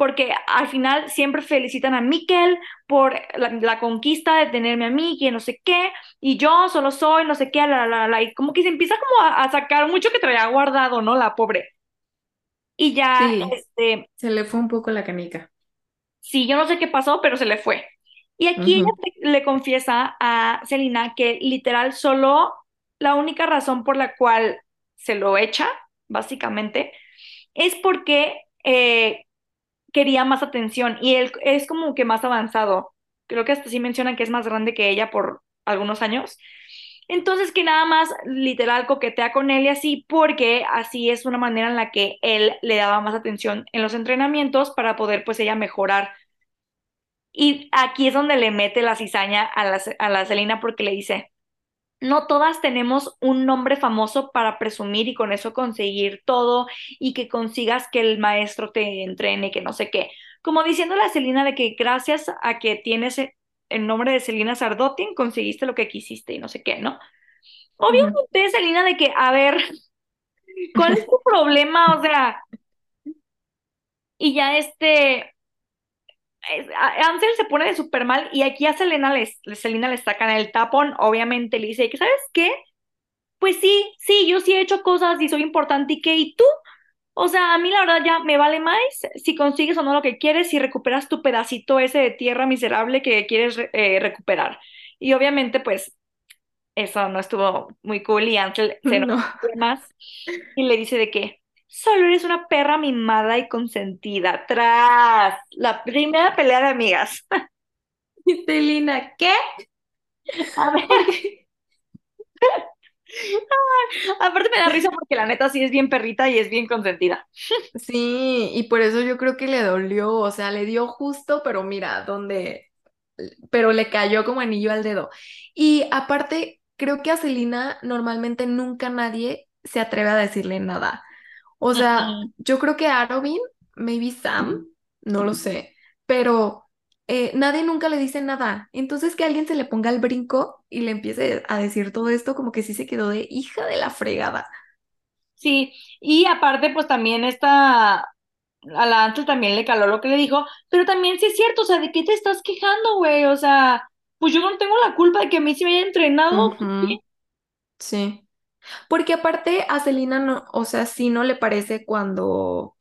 Porque al final siempre felicitan a Mikkel por la, la conquista de tenerme a mí, que no sé qué, y yo solo soy no sé qué, la, la, la, la", y como que se empieza como a, a sacar mucho que traía guardado, ¿no? La pobre. Y ya, Sí, este, se le fue un poco la canica. sí, yo no sé qué pasó, pero se le fue. Y aquí ella le le confiesa a Celina que literal solo la única razón por la cual se lo echa, básicamente, es porque eh, quería más atención y él es como que más avanzado. Creo que hasta sí mencionan que es más grande que ella por algunos años. Entonces que nada más literal coquetea con él y así porque así es una manera en la que él le daba más atención en los entrenamientos para poder pues ella mejorar. Y aquí es donde le mete la cizaña a la, a la Celina porque le dice, no todas tenemos un nombre famoso para presumir y con eso conseguir todo y que consigas que el maestro te entrene, que no sé qué. Como diciéndole a Celina de que gracias a que tienes el nombre de Celina Sardotin, conseguiste lo que quisiste y no sé qué, ¿no? Obviamente, Celina, de que, a ver, ¿cuál es tu problema? O sea, y ya este, Ansel se pone de súper mal y aquí a Selena les, Selena le sacan el tapón, obviamente le dice que, ¿sabes qué? Pues sí, sí, yo sí he hecho cosas y soy importante y qué, ¿y tú? O sea, a mí la verdad ya me vale más si consigues o no lo que quieres, si recuperas tu pedacito ese de tierra miserable que quieres eh, recuperar. Y obviamente, pues, eso no estuvo muy cool y Ansel se No. más y le dice de que solo eres una perra mimada y consentida. Tras la primera pelea de amigas. Y Celina, ¿qué? A ver, Porque aparte me da risa porque la neta sí es bien perrita y es bien consentida. sí, y por eso yo creo que le dolió, o sea, le dio justo, pero mira, donde, pero le cayó como anillo al dedo. Y aparte, creo que a Celina normalmente nunca nadie se atreve a decirle nada. O sea, yo creo que Arobin, maybe Sam, no lo sé, pero eh, nadie nunca le dice nada. Entonces que alguien se le ponga al brinco y le empiece a decir todo esto, como que sí se quedó de hija de la fregada. Sí, y aparte pues también esta, a la Ansel también le caló lo que le dijo, pero también sí es cierto, o sea, ¿de qué te estás quejando, güey? O sea, pues yo no tengo la culpa de que a mí se me haya entrenado. Ujú, Sí. Porque aparte a Celina no, o sea, sí no le parece cuando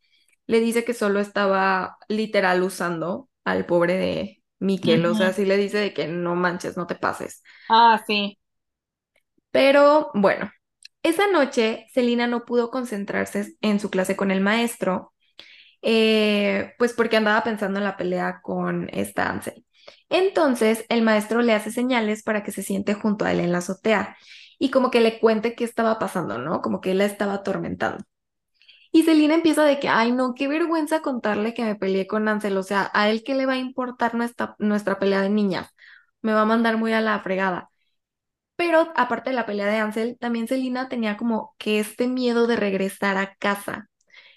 le dice que solo estaba literal usando al pobre de Miquel, o sea, sí le dice de que no manches, no te pases. Ah, sí. Pero bueno, esa noche Celina no pudo concentrarse en su clase con el maestro, eh, pues porque andaba pensando en la pelea con esta Ansel. Entonces el maestro le hace señales para que se siente junto a él en la azotea y como que le cuente qué estaba pasando, ¿no? Como que la estaba atormentando. Y Celina empieza de que, ay, no, qué vergüenza contarle que me peleé con Ansel, o sea, a él qué le va a importar nuestra, nuestra pelea de niñas, me va a mandar muy a la fregada. Pero aparte de la pelea de Ansel, también Celina tenía como que este miedo de regresar a casa.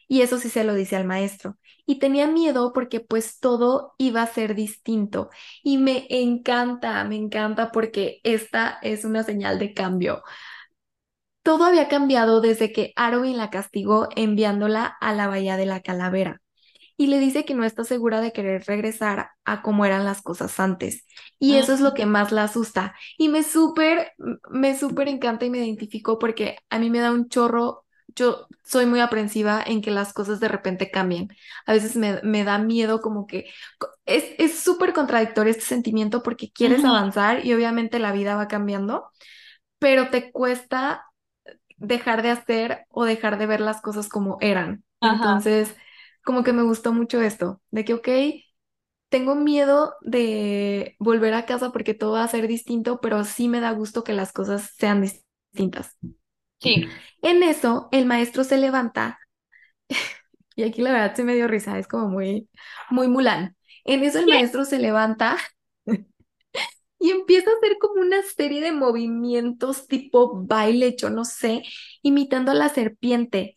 Y eso sí se lo dice al maestro. Y tenía miedo porque pues todo iba a ser distinto. Y me encanta, me encanta porque esta es una señal de cambio. Todo había cambiado desde que Arwen la castigó enviándola a la Bahía de la Calavera. y le dice que no está segura de querer regresar a cómo eran las cosas antes. Y eso es lo que más la asusta. Y me súper, me súper encanta y me identifico porque a mí me da un chorro. Yo soy muy aprensiva en que las cosas de repente cambien. A veces me, me da miedo como que es súper contradictorio este sentimiento porque quieres avanzar y obviamente la vida va cambiando, pero te cuesta dejar de hacer o dejar de ver las cosas como eran. Entonces, como que me gustó mucho esto, de que, ok, tengo miedo de volver a casa porque todo va a ser distinto, pero sí me da gusto que las cosas sean distintas. Sí. En eso, el maestro se levanta, y aquí la verdad se me dio risa, es como muy, muy Mulan. En eso el maestro se levanta y empieza a hacer como una serie de movimientos tipo baile, yo no sé, imitando a la serpiente.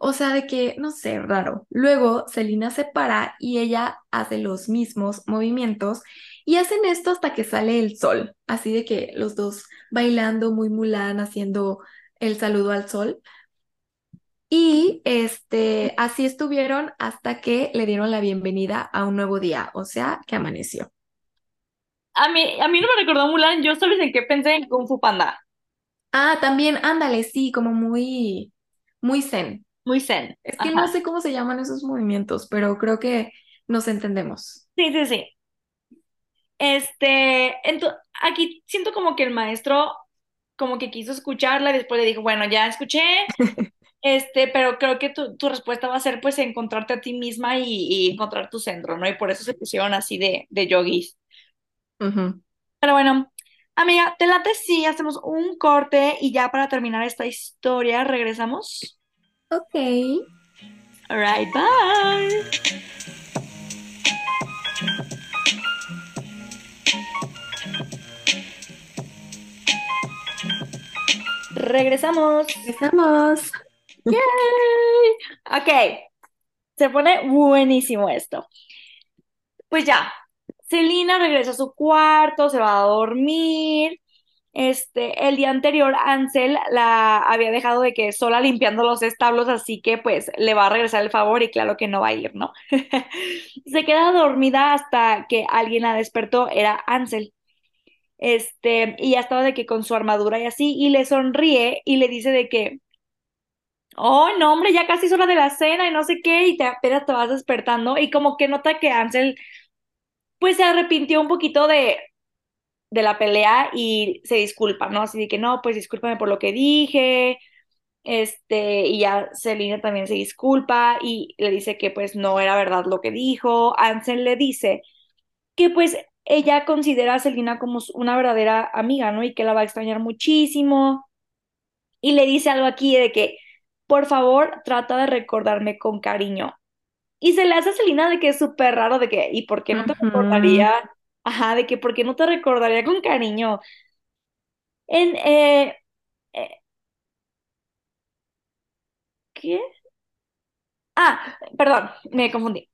O sea, de que, no sé, raro. Luego Selina se para y ella hace los mismos movimientos y hacen esto hasta que sale el sol. Así de que los dos bailando muy Mulan, haciendo el saludo al sol. Y este, así estuvieron hasta que le dieron la bienvenida a un nuevo día, o sea, que amaneció. A mí, a mí no me recordó Mulan, yo solo en que pensé en Kung Fu Panda. Ah, también, ándale, sí, como muy, muy zen. Muy zen. Es que no sé cómo se llaman esos movimientos, pero creo que nos entendemos. Sí, sí, sí. Este, aquí siento como que el maestro como que quiso escucharla y después le dijo, bueno, ya escuché, este, pero creo que tu, tu, respuesta va a ser pues encontrarte a ti misma y, y, encontrar tu centro, ¿no? Y por eso se pusieron así de, de yogis. Pero bueno, amiga, te late si hacemos un corte y ya para terminar esta historia regresamos. Ok. Alright, bye. Regresamos. Regresamos. Yay. Ok. Se pone buenísimo esto. Pues ya, Celina regresa a su cuarto, se va a dormir. Este, el día anterior Ansel la había dejado de que sola limpiando los establos, así que pues le va a regresar el favor y claro que no va a ir, ¿no? se queda dormida hasta que alguien la despertó, era Ansel. Este, y ya estaba de que con su armadura y así, y le sonríe y le dice de que, oh, no, hombre, ya casi es hora de la cena y no sé qué, y te apenas te vas despertando, y como que nota que Ansel pues se arrepintió un poquito de, de la pelea y se disculpa, ¿no? Así de que no, pues discúlpame por lo que dije, este, y ya Selina también se disculpa y le dice que pues no era verdad lo que dijo. Ansel le dice que pues ella considera a Selina como una verdadera amiga, ¿no? Y que la va a extrañar muchísimo. Y le dice algo aquí de que, por favor, trata de recordarme con cariño. Y se le hace a Selina de que es súper raro, de que, ¿y por qué no te recordaría? Ajá, de que, ¿por qué no te recordaría con cariño? En, eh, eh, ¿qué? Ah, perdón, me confundí.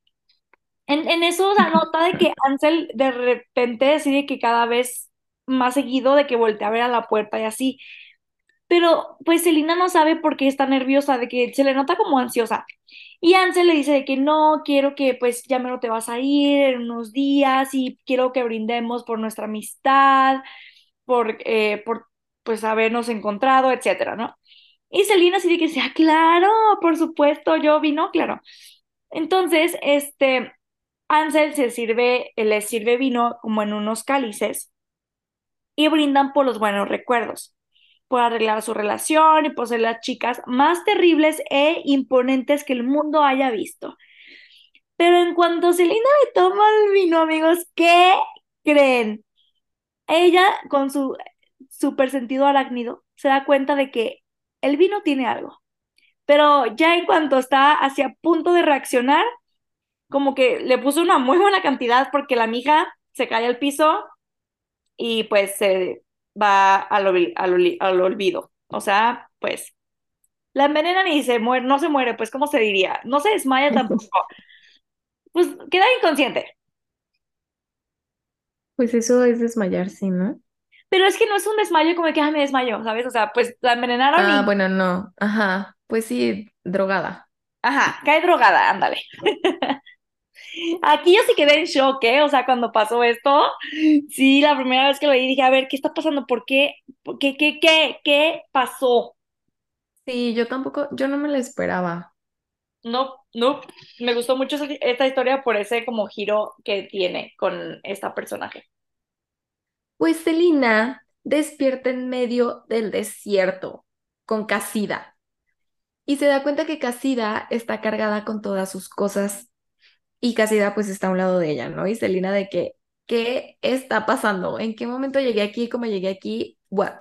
En, en eso, la nota de que Ansel de repente decide que cada vez más seguido de que voltea a ver a la puerta y así. Pero pues Selina no sabe por qué está nerviosa, de que se le nota como ansiosa. Y Ansel le dice de que no, quiero que pues ya me lo te vas a ir en unos días y quiero que brindemos por nuestra amistad, por, eh, por pues habernos encontrado, etcétera, ¿no? Y Selina sí de que sea, claro, por supuesto, yo vino, claro. Entonces, este, Ansel se sirve, le sirve vino como en unos cálices y brindan por los buenos recuerdos por arreglar su relación y por ser las chicas más terribles e imponentes que el mundo haya visto. Pero en cuanto Selina le toma el vino, amigos, ¿qué creen? Ella, con su super sentido arácnido, se da cuenta de que el vino tiene algo. Pero ya en cuanto está hacia punto de reaccionar, como que le puso una muy buena cantidad porque la mija se cae al piso y pues se va al, al, olvido. O sea, pues la envenenan y se muere, no se muere, pues ¿cómo se diría? No se desmaya tampoco. Pues queda inconsciente. Pues eso es desmayarse, ¿no? Pero es que no es un desmayo como que me desmayo, ¿sabes? O sea, pues la envenenaron. Ah, bueno, no. Ajá. Pues sí, drogada. Ajá, cae drogada, ándale. Aquí yo sí quedé en shock, ¿eh? O sea, cuando pasó esto, sí, la primera vez que lo vi dije, a ver, ¿qué está pasando? ¿Por qué? ¿Por ¿Qué, qué, qué, qué pasó? Sí, yo tampoco, yo no me la esperaba. No, no, me gustó mucho esta historia por ese como giro que tiene con esta personaje. Pues Selina despierta en medio del desierto con Casida y se da cuenta que Casida está cargada con todas sus cosas y Casida pues está a un lado de ella, ¿no? Y Selina de que, ¿qué está pasando? ¿En qué momento llegué aquí? ¿Cómo llegué aquí? ¿What?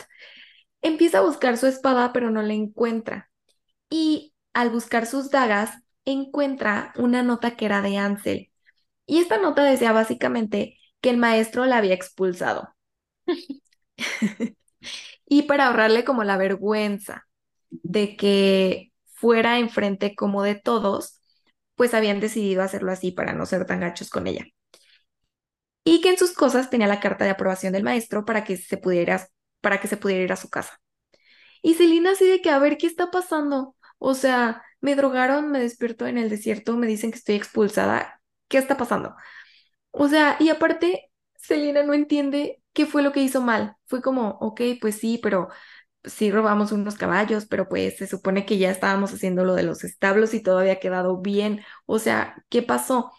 Empieza a buscar su espada pero no la encuentra y al buscar sus dagas encuentra una nota que era de Ansel y esta nota decía básicamente que el maestro la había expulsado. Y para ahorrarle como la vergüenza de que fuera enfrente como de todos, pues habían decidido hacerlo así para no ser tan gachos con ella. Y que en sus cosas tenía la carta de aprobación del maestro para que se pudiera, para que se pudiera ir a su casa. Y Celina así de que, a ver, ¿qué está pasando? O sea, me drogaron, me despierto en el desierto, me dicen que estoy expulsada. ¿Qué está pasando? O sea, y aparte, Selena no entiende qué fue lo que hizo mal. Fue como, ok, pues sí, pero sí robamos unos caballos, pero pues se supone que ya estábamos haciendo lo de los establos y todo había quedado bien. O sea, ¿qué pasó?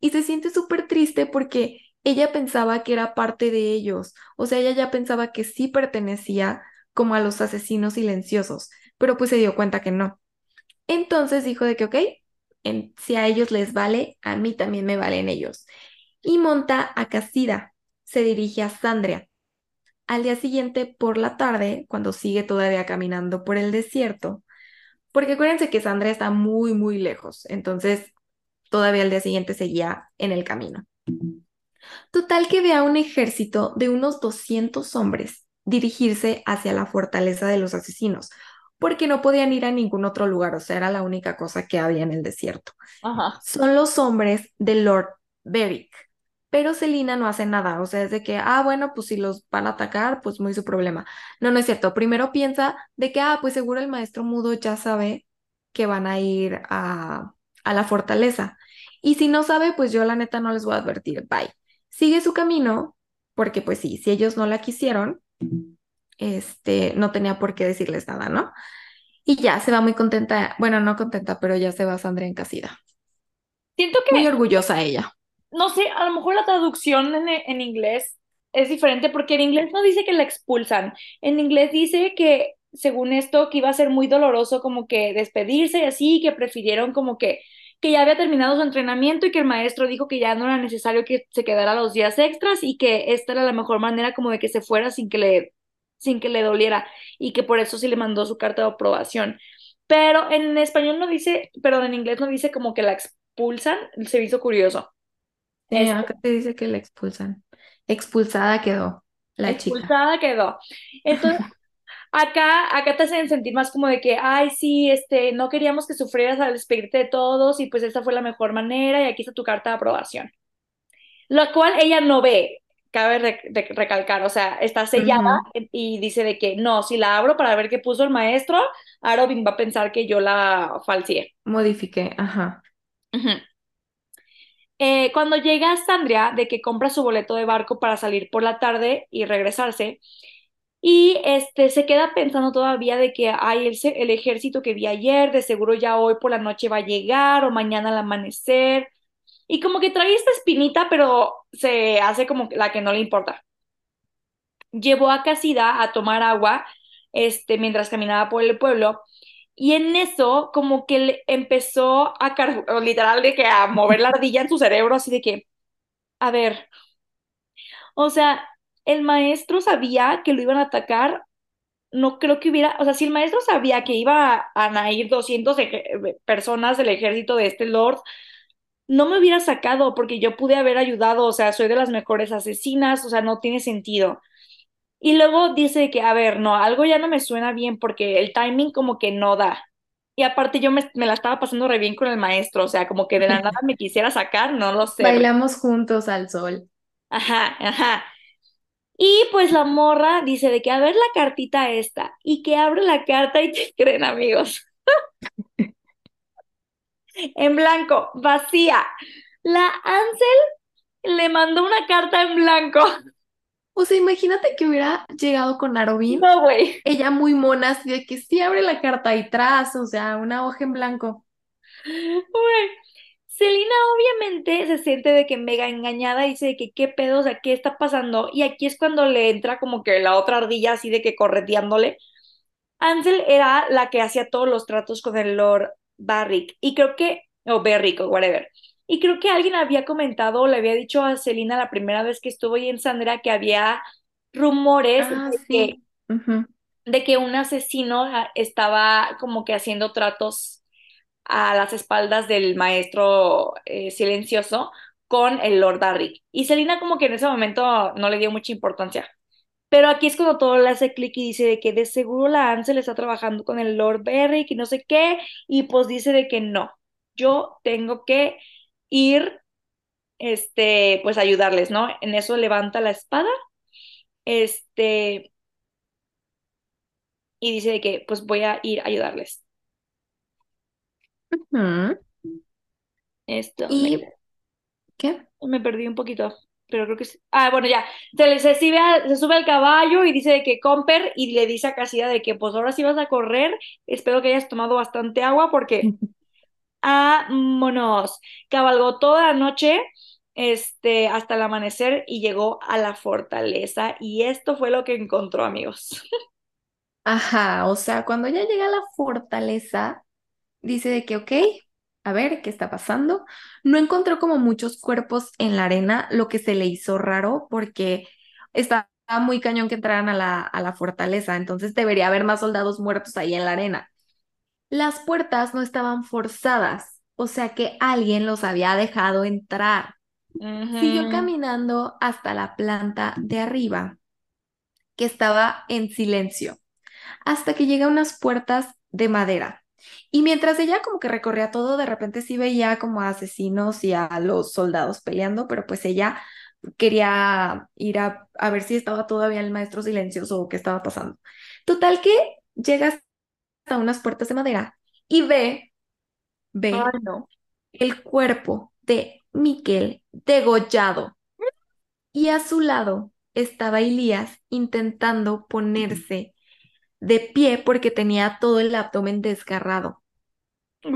Y se siente súper triste porque ella pensaba que era parte de ellos. O sea, ella ya pensaba que sí pertenecía como a los asesinos silenciosos, pero pues se dio cuenta que no. Entonces dijo de que, ok, si a ellos les vale, a mí también me valen ellos y monta a Casida. Se dirige a Sandria. Al día siguiente, por la tarde, cuando sigue todavía caminando por el desierto, porque acuérdense que Sandria está muy, muy lejos, entonces todavía al día siguiente seguía en el camino. Total que ve a un ejército de unos 200 hombres dirigirse hacia la fortaleza de los asesinos, porque no podían ir a ningún otro lugar, o sea, era la única cosa que había en el desierto Ajá. son los hombres de Lord Beric. Pero Selina no hace nada, o sea, es de que, ah, bueno, pues si los van a atacar, pues muy su problema. No, no es cierto. Primero piensa de que, ah, pues seguro el maestro mudo ya sabe que van a ir a, a la fortaleza. Y si no sabe, pues yo la neta no les voy a advertir, bye. Sigue su camino, porque pues sí, si ellos no la quisieron, este, no tenía por qué decirles nada, ¿no? Y ya se va muy contenta, bueno, no contenta, pero ya se va Sandra en casida. Siento Muy que, orgullosa ella. No sé, a lo mejor la traducción en, en inglés es diferente porque en inglés no dice que la expulsan. En inglés dice que, según esto, que iba a ser muy doloroso como que despedirse y así, que prefirieron como que, que ya había terminado su entrenamiento y que el maestro dijo que ya no era necesario que se quedara los días extras y que esta era la mejor manera como de que se fuera sin que le, sin que le doliera y que por eso sí le mandó su carta de aprobación. Pero en español no dice, perdón, en inglés no dice como que la expulsan, se hizo curioso. Sí, Es- acá te dice que la expulsan. Expulsada quedó la chica. expulsada quedó. Entonces, acá, acá te hacen sentir más como de que, ay, sí, este, no queríamos que sufrieras al despedirte de todos y pues esta fue la mejor manera y aquí está tu carta de aprobación. Lo cual ella no ve, cabe re- de- recalcar, o sea, está sellada Ujú. y dice de que no, si la abro para ver qué puso el maestro, Arobin va a pensar que yo la falseé. Modifiqué, ajá. Ujú. Eh, cuando llega Sandria de que compra su boleto de barco para salir por la tarde y regresarse, y este se queda pensando todavía de que hay el, el ejército que vi ayer, de seguro ya hoy por la noche va a llegar o mañana al amanecer, y como que trae esta espinita, pero se hace como la que no le importa. Llevó a Casida a tomar agua, este, mientras caminaba por el pueblo. Y en eso, como que le empezó a, literal, de que a mover la ardilla en su cerebro, así de que, a ver, o sea, el maestro sabía que lo iban a atacar, no creo que hubiera, o sea, si el maestro sabía que iba a, a ir 200 eje- personas del ejército de este lord, no me hubiera sacado porque yo pude haber ayudado, o sea, soy de las mejores asesinas, o sea, no tiene sentido. Y luego dice que, a ver, no, algo ya no me suena bien porque el timing como que no da. Y aparte yo me, me la estaba pasando re bien con el maestro, o sea, como que de la nada me quisiera sacar, no lo sé. Bailamos juntos al sol. Ajá, ajá. Y pues la morra dice de que a ver la cartita esta y que abre la carta y te creen amigos. en blanco, vacía. La Ansel le mandó una carta en blanco. O sea, imagínate que hubiera llegado con Arobin. No, güey. Ella muy mona, así de que sí abre la carta y tras, o sea, una hoja en blanco. Güey. Selina obviamente se siente de que mega engañada y dice de que qué pedo, o sea, qué está pasando. Y aquí es cuando le entra como que la otra ardilla así de que correteándole. Ansel era la que hacía todos los tratos con el Lord Barrick. Y creo que, o Berrick o whatever. Y creo que alguien había comentado le había dicho a Selina la primera vez que estuvo ahí en Sandra que había rumores Ah, de que, de que un asesino ah, estaba como que haciendo tratos a las espaldas del maestro eh, silencioso con el Lord Barrick. Y Selina como que en ese momento no le dio mucha importancia. Pero aquí es cuando todo le hace clic y dice de que de seguro la Ansel está trabajando con el Lord Barrick y no sé qué, y pues dice de que no, yo tengo que ir, este, pues ayudarles, ¿no? En eso levanta la espada, este, y dice de que pues voy a ir a ayudarles. Esto, me, ¿Y qué? me perdí un poquito, pero creo que sí. Ah, bueno, ya, se, se, sube a- se sube al caballo y dice de que Comper y le dice a Cassia de que pues ahora sí vas a correr, espero que hayas tomado bastante agua porque Vámonos. Cabalgó toda la noche, este, hasta el amanecer y llegó a la fortaleza. Y esto fue lo que encontró, amigos. Ajá, o sea, cuando ya llega a la fortaleza, dice de que, ok, a ver, ¿qué está pasando? No encontró como muchos cuerpos en la arena, lo que se le hizo raro porque estaba muy cañón que entraran a la, a la fortaleza, entonces debería haber más soldados muertos ahí en la arena. Las puertas no estaban forzadas, o sea que alguien los había dejado entrar. Siguió caminando hasta la planta de arriba, que estaba en silencio, hasta que llega a unas puertas de madera. Y mientras ella como que recorría todo, de repente sí veía como a asesinos y a los soldados peleando, pero pues ella quería ir a, a ver si estaba todavía el maestro silencioso o qué estaba pasando. Total que llega hasta unas puertas de madera y ve, Ay, ve no. el cuerpo de Miquel degollado y a su lado estaba Elías intentando ponerse de pie porque tenía todo el abdomen desgarrado.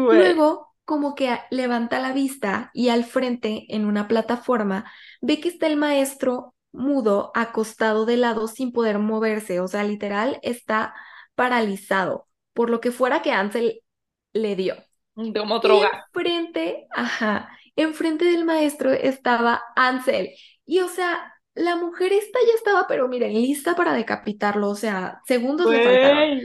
Luego, como que levanta la vista y al frente, en una plataforma, ve que está el maestro mudo acostado de lado sin poder moverse, o sea, literal está paralizado, por lo que fuera que Ansel le dio. Como droga. enfrente, ajá, enfrente del maestro estaba Ansel. Y o sea, la mujer esta ya estaba, pero miren, lista para decapitarlo, o sea, segundos le faltaron.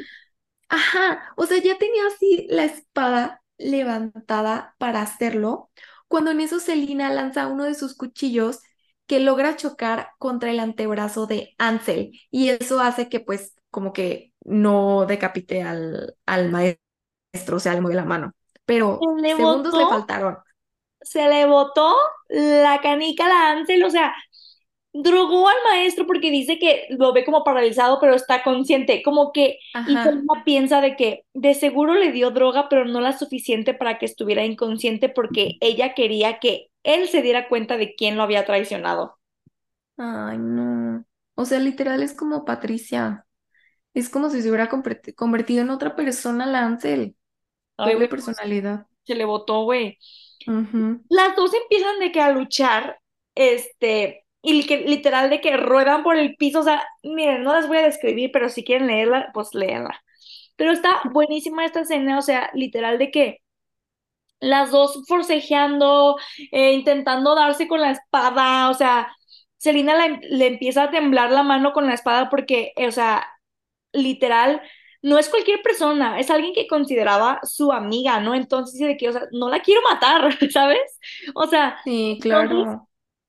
Ajá, o sea, ya tenía así la espada levantada para hacerlo, cuando en eso Selina lanza uno de sus cuchillos que logra chocar contra el antebrazo de Ansel y eso hace que pues como que no decapite al, al maestro, o sea, le mueve la mano, pero le segundos le faltaron. se le botó la canica a la Ansel, o sea, drogó al maestro porque dice que lo ve como paralizado, pero está consciente, como que y piensa de que de seguro le dio droga, pero no la suficiente para que estuviera inconsciente porque ella quería que él se diera cuenta de quién lo había traicionado. Ay, no. O sea, literal es como Patricia. Es como si se hubiera convertido en otra persona la Ansel. Ay, Doble güey, pues, personalidad. se le botó, güey. Ujú. Las dos empiezan de que a luchar, este, y que literal de que ruedan por el piso, o sea, miren, no las voy a describir, pero si quieren leerla, pues léanla. Pero está buenísima esta escena, o sea, literal de que las dos forcejeando, eh, intentando darse con la espada, o sea, Selina la- le empieza a temblar la mano con la espada porque, eh, o sea, literal, no es cualquier persona, es alguien que consideraba su amiga, ¿no? Entonces de que, o sea, no la quiero matar, ¿sabes? O sea, Sí, entonces claro.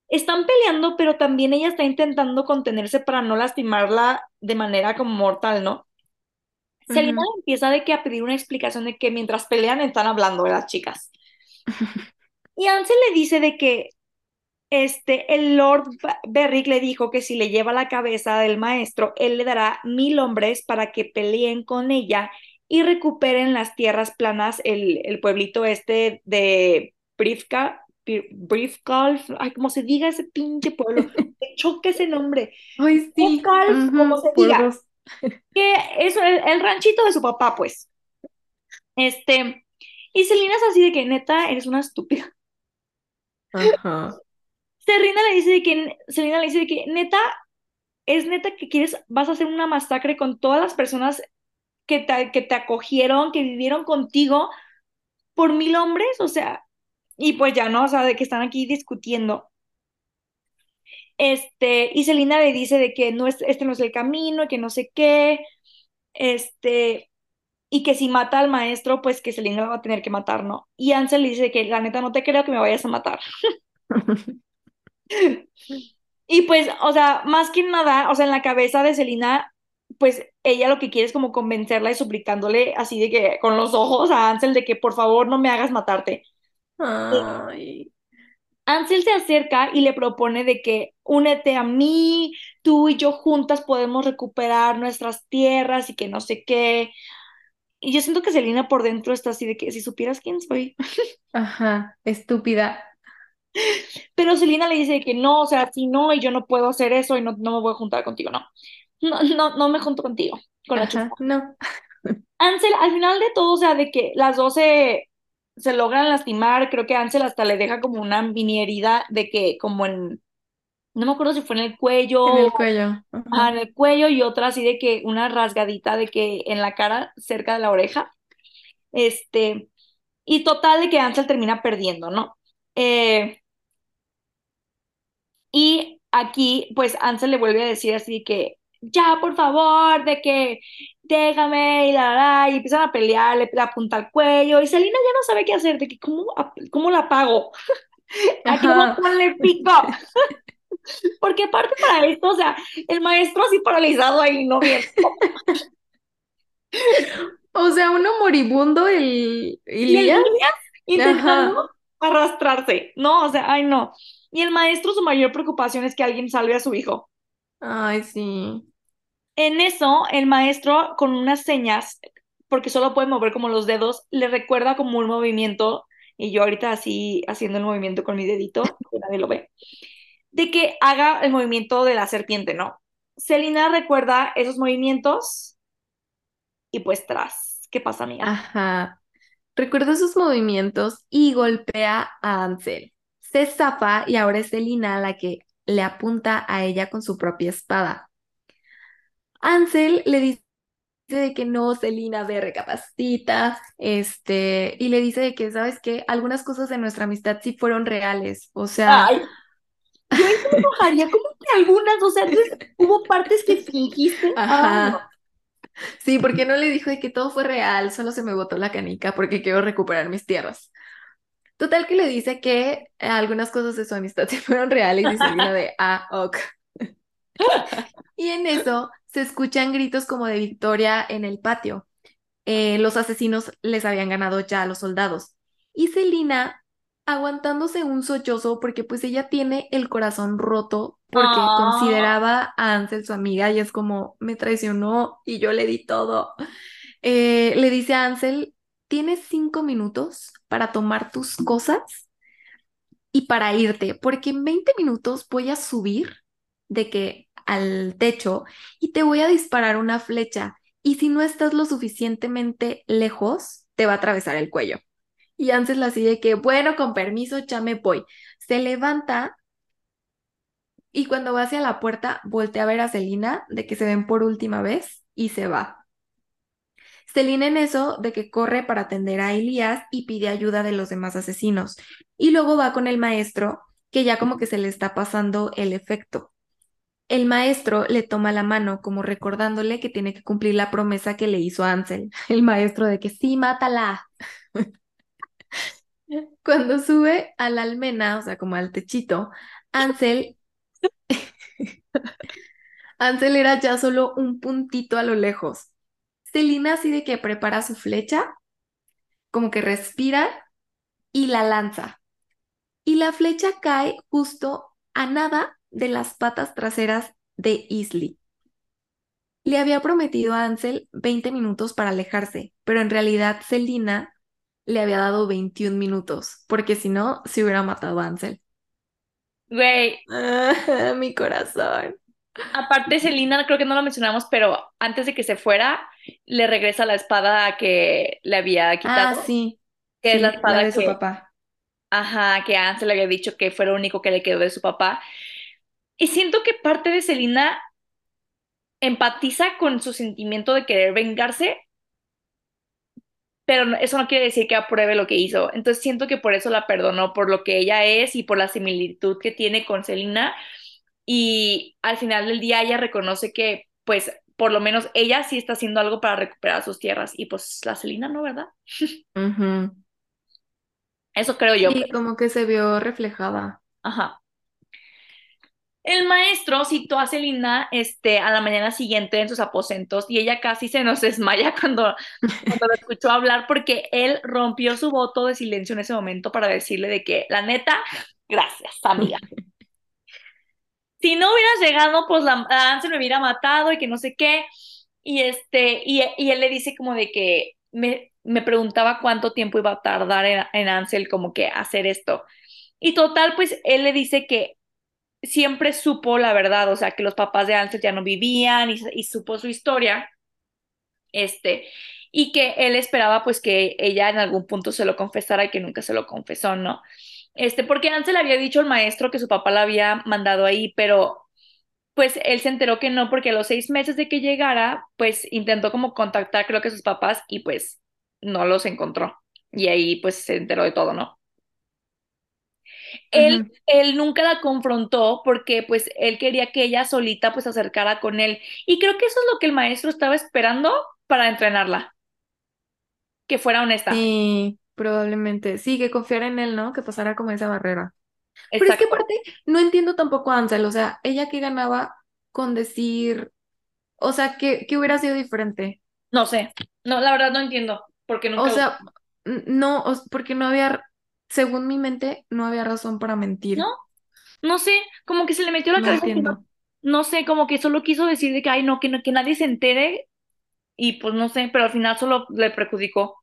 están peleando, pero también ella está intentando contenerse para no lastimarla de manera como mortal, ¿no? Le empieza de que a pedir una explicación de que mientras pelean están hablando de las chicas. Y Ansel le dice de que este, el Lord Berrick le dijo que si le lleva la cabeza del maestro, él le dará mil hombres para que peleen con ella y recuperen las tierras planas, el, el pueblito este de Brifka, Briefgolf, ay, como se diga ese pinche pueblo, me choca ese nombre. Ay, sí. como se diga. Que eso, el, el ranchito de su papá, pues. Este, y Selina es así de que, neta, eres una estúpida. Ajá. Serena le dice de que, le dice de que, neta, es neta que quieres, vas a hacer una masacre con todas las personas que te, que te acogieron, que vivieron contigo por mil hombres, o sea, y pues ya no, o sea, de que están aquí discutiendo. Este, y Selina le dice de que no es, este no es el camino, que no sé qué, este, y que si mata al maestro, pues que Selina va a tener que matar, ¿no? Y Ansel le dice que la neta no te creo que me vayas a matar. y pues, o sea, más que nada, o sea, en la cabeza de Selina, pues ella lo que quiere es como convencerla y suplicándole así de que con los ojos a Ansel de que por favor no me hagas matarte. Ay. Ansel se acerca y le propone de que únete a mí, tú y yo juntas podemos recuperar nuestras tierras y que no sé qué. Y yo siento que Selina por dentro está así de que si supieras quién soy. Ajá, estúpida. Pero Selina le dice que no, o sea, si no, y yo no puedo hacer eso y no, no me voy a juntar contigo, no. No, no, no me junto contigo, con la Ajá, no. Ansel, al final de todo, o sea, de que las dos se, se logran lastimar, creo que Ansel hasta le deja como una mini herida de que como en, no me acuerdo si fue en el cuello. En el cuello. Ajá, en el cuello y otra así de que una rasgadita de que en la cara, cerca de la oreja. Este, y total de que Ansel termina perdiendo, ¿no? Eh, y aquí, pues Ansel le vuelve a decir así que, ya, por favor, de que déjame y la, la, y empiezan a pelear, le, apunta al cuello y Selina ya no sabe qué hacer, de que cómo, cómo la pago, a qué le pico. Porque aparte para esto, o sea, el maestro así paralizado ahí, no bien. o sea, uno moribundo, el Ilías. intentando arrastrarse, ¿no? O sea, ay no. Y el maestro su mayor preocupación es que alguien salve a su hijo. Ay, sí. En eso, el maestro con unas señas, porque solo puede mover como los dedos, le recuerda como un movimiento, y yo ahorita así haciendo el movimiento con mi dedito, que nadie lo ve, de que haga el movimiento de la serpiente, ¿no? Selina recuerda esos movimientos y pues tras, ¿qué pasa, amiga? Ajá. Recuerda esos movimientos y golpea a Ansel. Se zafa y ahora es Selina la que le apunta a ella con su propia espada. Ansel le dice de que no, Selina, ve, recapacita, este, y le dice de que, ¿sabes qué? Algunas cosas de nuestra amistad sí fueron reales, o sea... Ay, yo me enojaría como que algunas, o sea, hubo partes que fingiste. Ajá. Sí, porque no le dijo de que todo fue real, solo se me botó la canica porque quiero recuperar mis tierras. Total que le dice que algunas cosas de su amistad sí fueron reales y Selina de, ah, ok. y en eso se escuchan gritos como de victoria en el patio. Eh, los asesinos les habían ganado ya a los soldados. Y Selina aguantándose un sollozo porque pues ella tiene el corazón roto porque Ah. consideraba a Ansel su amiga y es como me traicionó y yo le di todo. Eh, le dice a Ansel, tienes cinco minutos para tomar tus cosas y para irte, porque en 20 minutos voy a subir de que al techo y te voy a disparar una flecha y si no estás lo suficientemente lejos, te va a atravesar el cuello. Y Ansel así de que, bueno, con permiso, ya me voy. Se levanta y cuando va hacia la puerta, voltea a ver a Selina de que se ven por última vez y se va. Selina en eso de que corre para atender a Elías y pide ayuda de los demás asesinos. Y luego va con el maestro, que ya como que se le está pasando el efecto. El maestro le toma la mano como recordándole que tiene que cumplir la promesa que le hizo Ansel. El maestro de que sí, mátala. Cuando sube a la almena, o sea, como al techito, Ansel Ansel era ya solo un puntito a lo lejos. Selina así de que prepara su flecha, como que respira y la lanza. Y la flecha cae justo a nada de las patas traseras de Isley. le había prometido a Ansel 20 minutos para alejarse, pero en realidad Selina le había dado 21 minutos, porque si no, se hubiera matado a Ansel. Güey, Ah, mi corazón. aparte Selina, creo que no lo mencionamos, pero antes de que se fuera, le regresa la espada que le había Ah, quitado, sí, que es la espada de su que, papá. ajá, que Ansel le había dicho que fue lo único que le quedó de su papá. Y siento que parte de Selina empatiza con su sentimiento de querer vengarse, pero eso no quiere decir que apruebe lo que hizo. Entonces siento que por eso la perdonó, por lo que ella es y por la similitud que tiene con Selina. Y al final del día ella reconoce que, pues, por lo menos ella sí está haciendo algo para recuperar sus tierras. Y pues la Selina no, ¿verdad? Eso creo yo. Sí, pues. como que se vio reflejada. Ajá. El maestro citó a Selina este, a la mañana siguiente en sus aposentos y ella casi se nos desmaya cuando, cuando lo escuchó hablar porque él rompió su voto de silencio en ese momento para decirle de que, la neta, gracias, amiga. Si no hubieras llegado, pues la, Ansel me hubiera matado y que no sé qué. Y, este, y, y él le dice como de que me, me preguntaba cuánto tiempo iba a tardar en, en Ansel como que hacer esto. Y total, pues él le dice que siempre supo la verdad, o sea, que los papás de Ansel ya no vivían y, y supo su historia, este, y que él esperaba pues que ella en algún punto se lo confesara y que nunca se lo confesó, ¿no? Este, porque Ansel había dicho al maestro que su papá la había mandado ahí, pero pues él se enteró que no, porque a los seis meses de que llegara, pues intentó como contactar creo que a sus papás y pues no los encontró. Y ahí pues se enteró de todo, ¿no? Él, él nunca la confrontó porque pues él quería que ella solita pues se acercara con él. Y creo que eso es lo que el maestro estaba esperando para entrenarla, que fuera honesta. Sí, probablemente. Sí, que confiara en él, ¿no? Que pasara como esa barrera. Pero es que aparte, no entiendo tampoco a Ansel, o sea, ella que ganaba con decir, o sea, que, que hubiera sido diferente. No sé, no, la verdad no entiendo, porque O nunca lo... sea, no, o- porque no había, según mi mente, no había razón para No, mentir. no sé, como que se le metió la No cabeza no, no sé, como que solo quiso decir de que, ay, no, que, no, que nadie se entere y pues no sé, pero al final solo le perjudicó.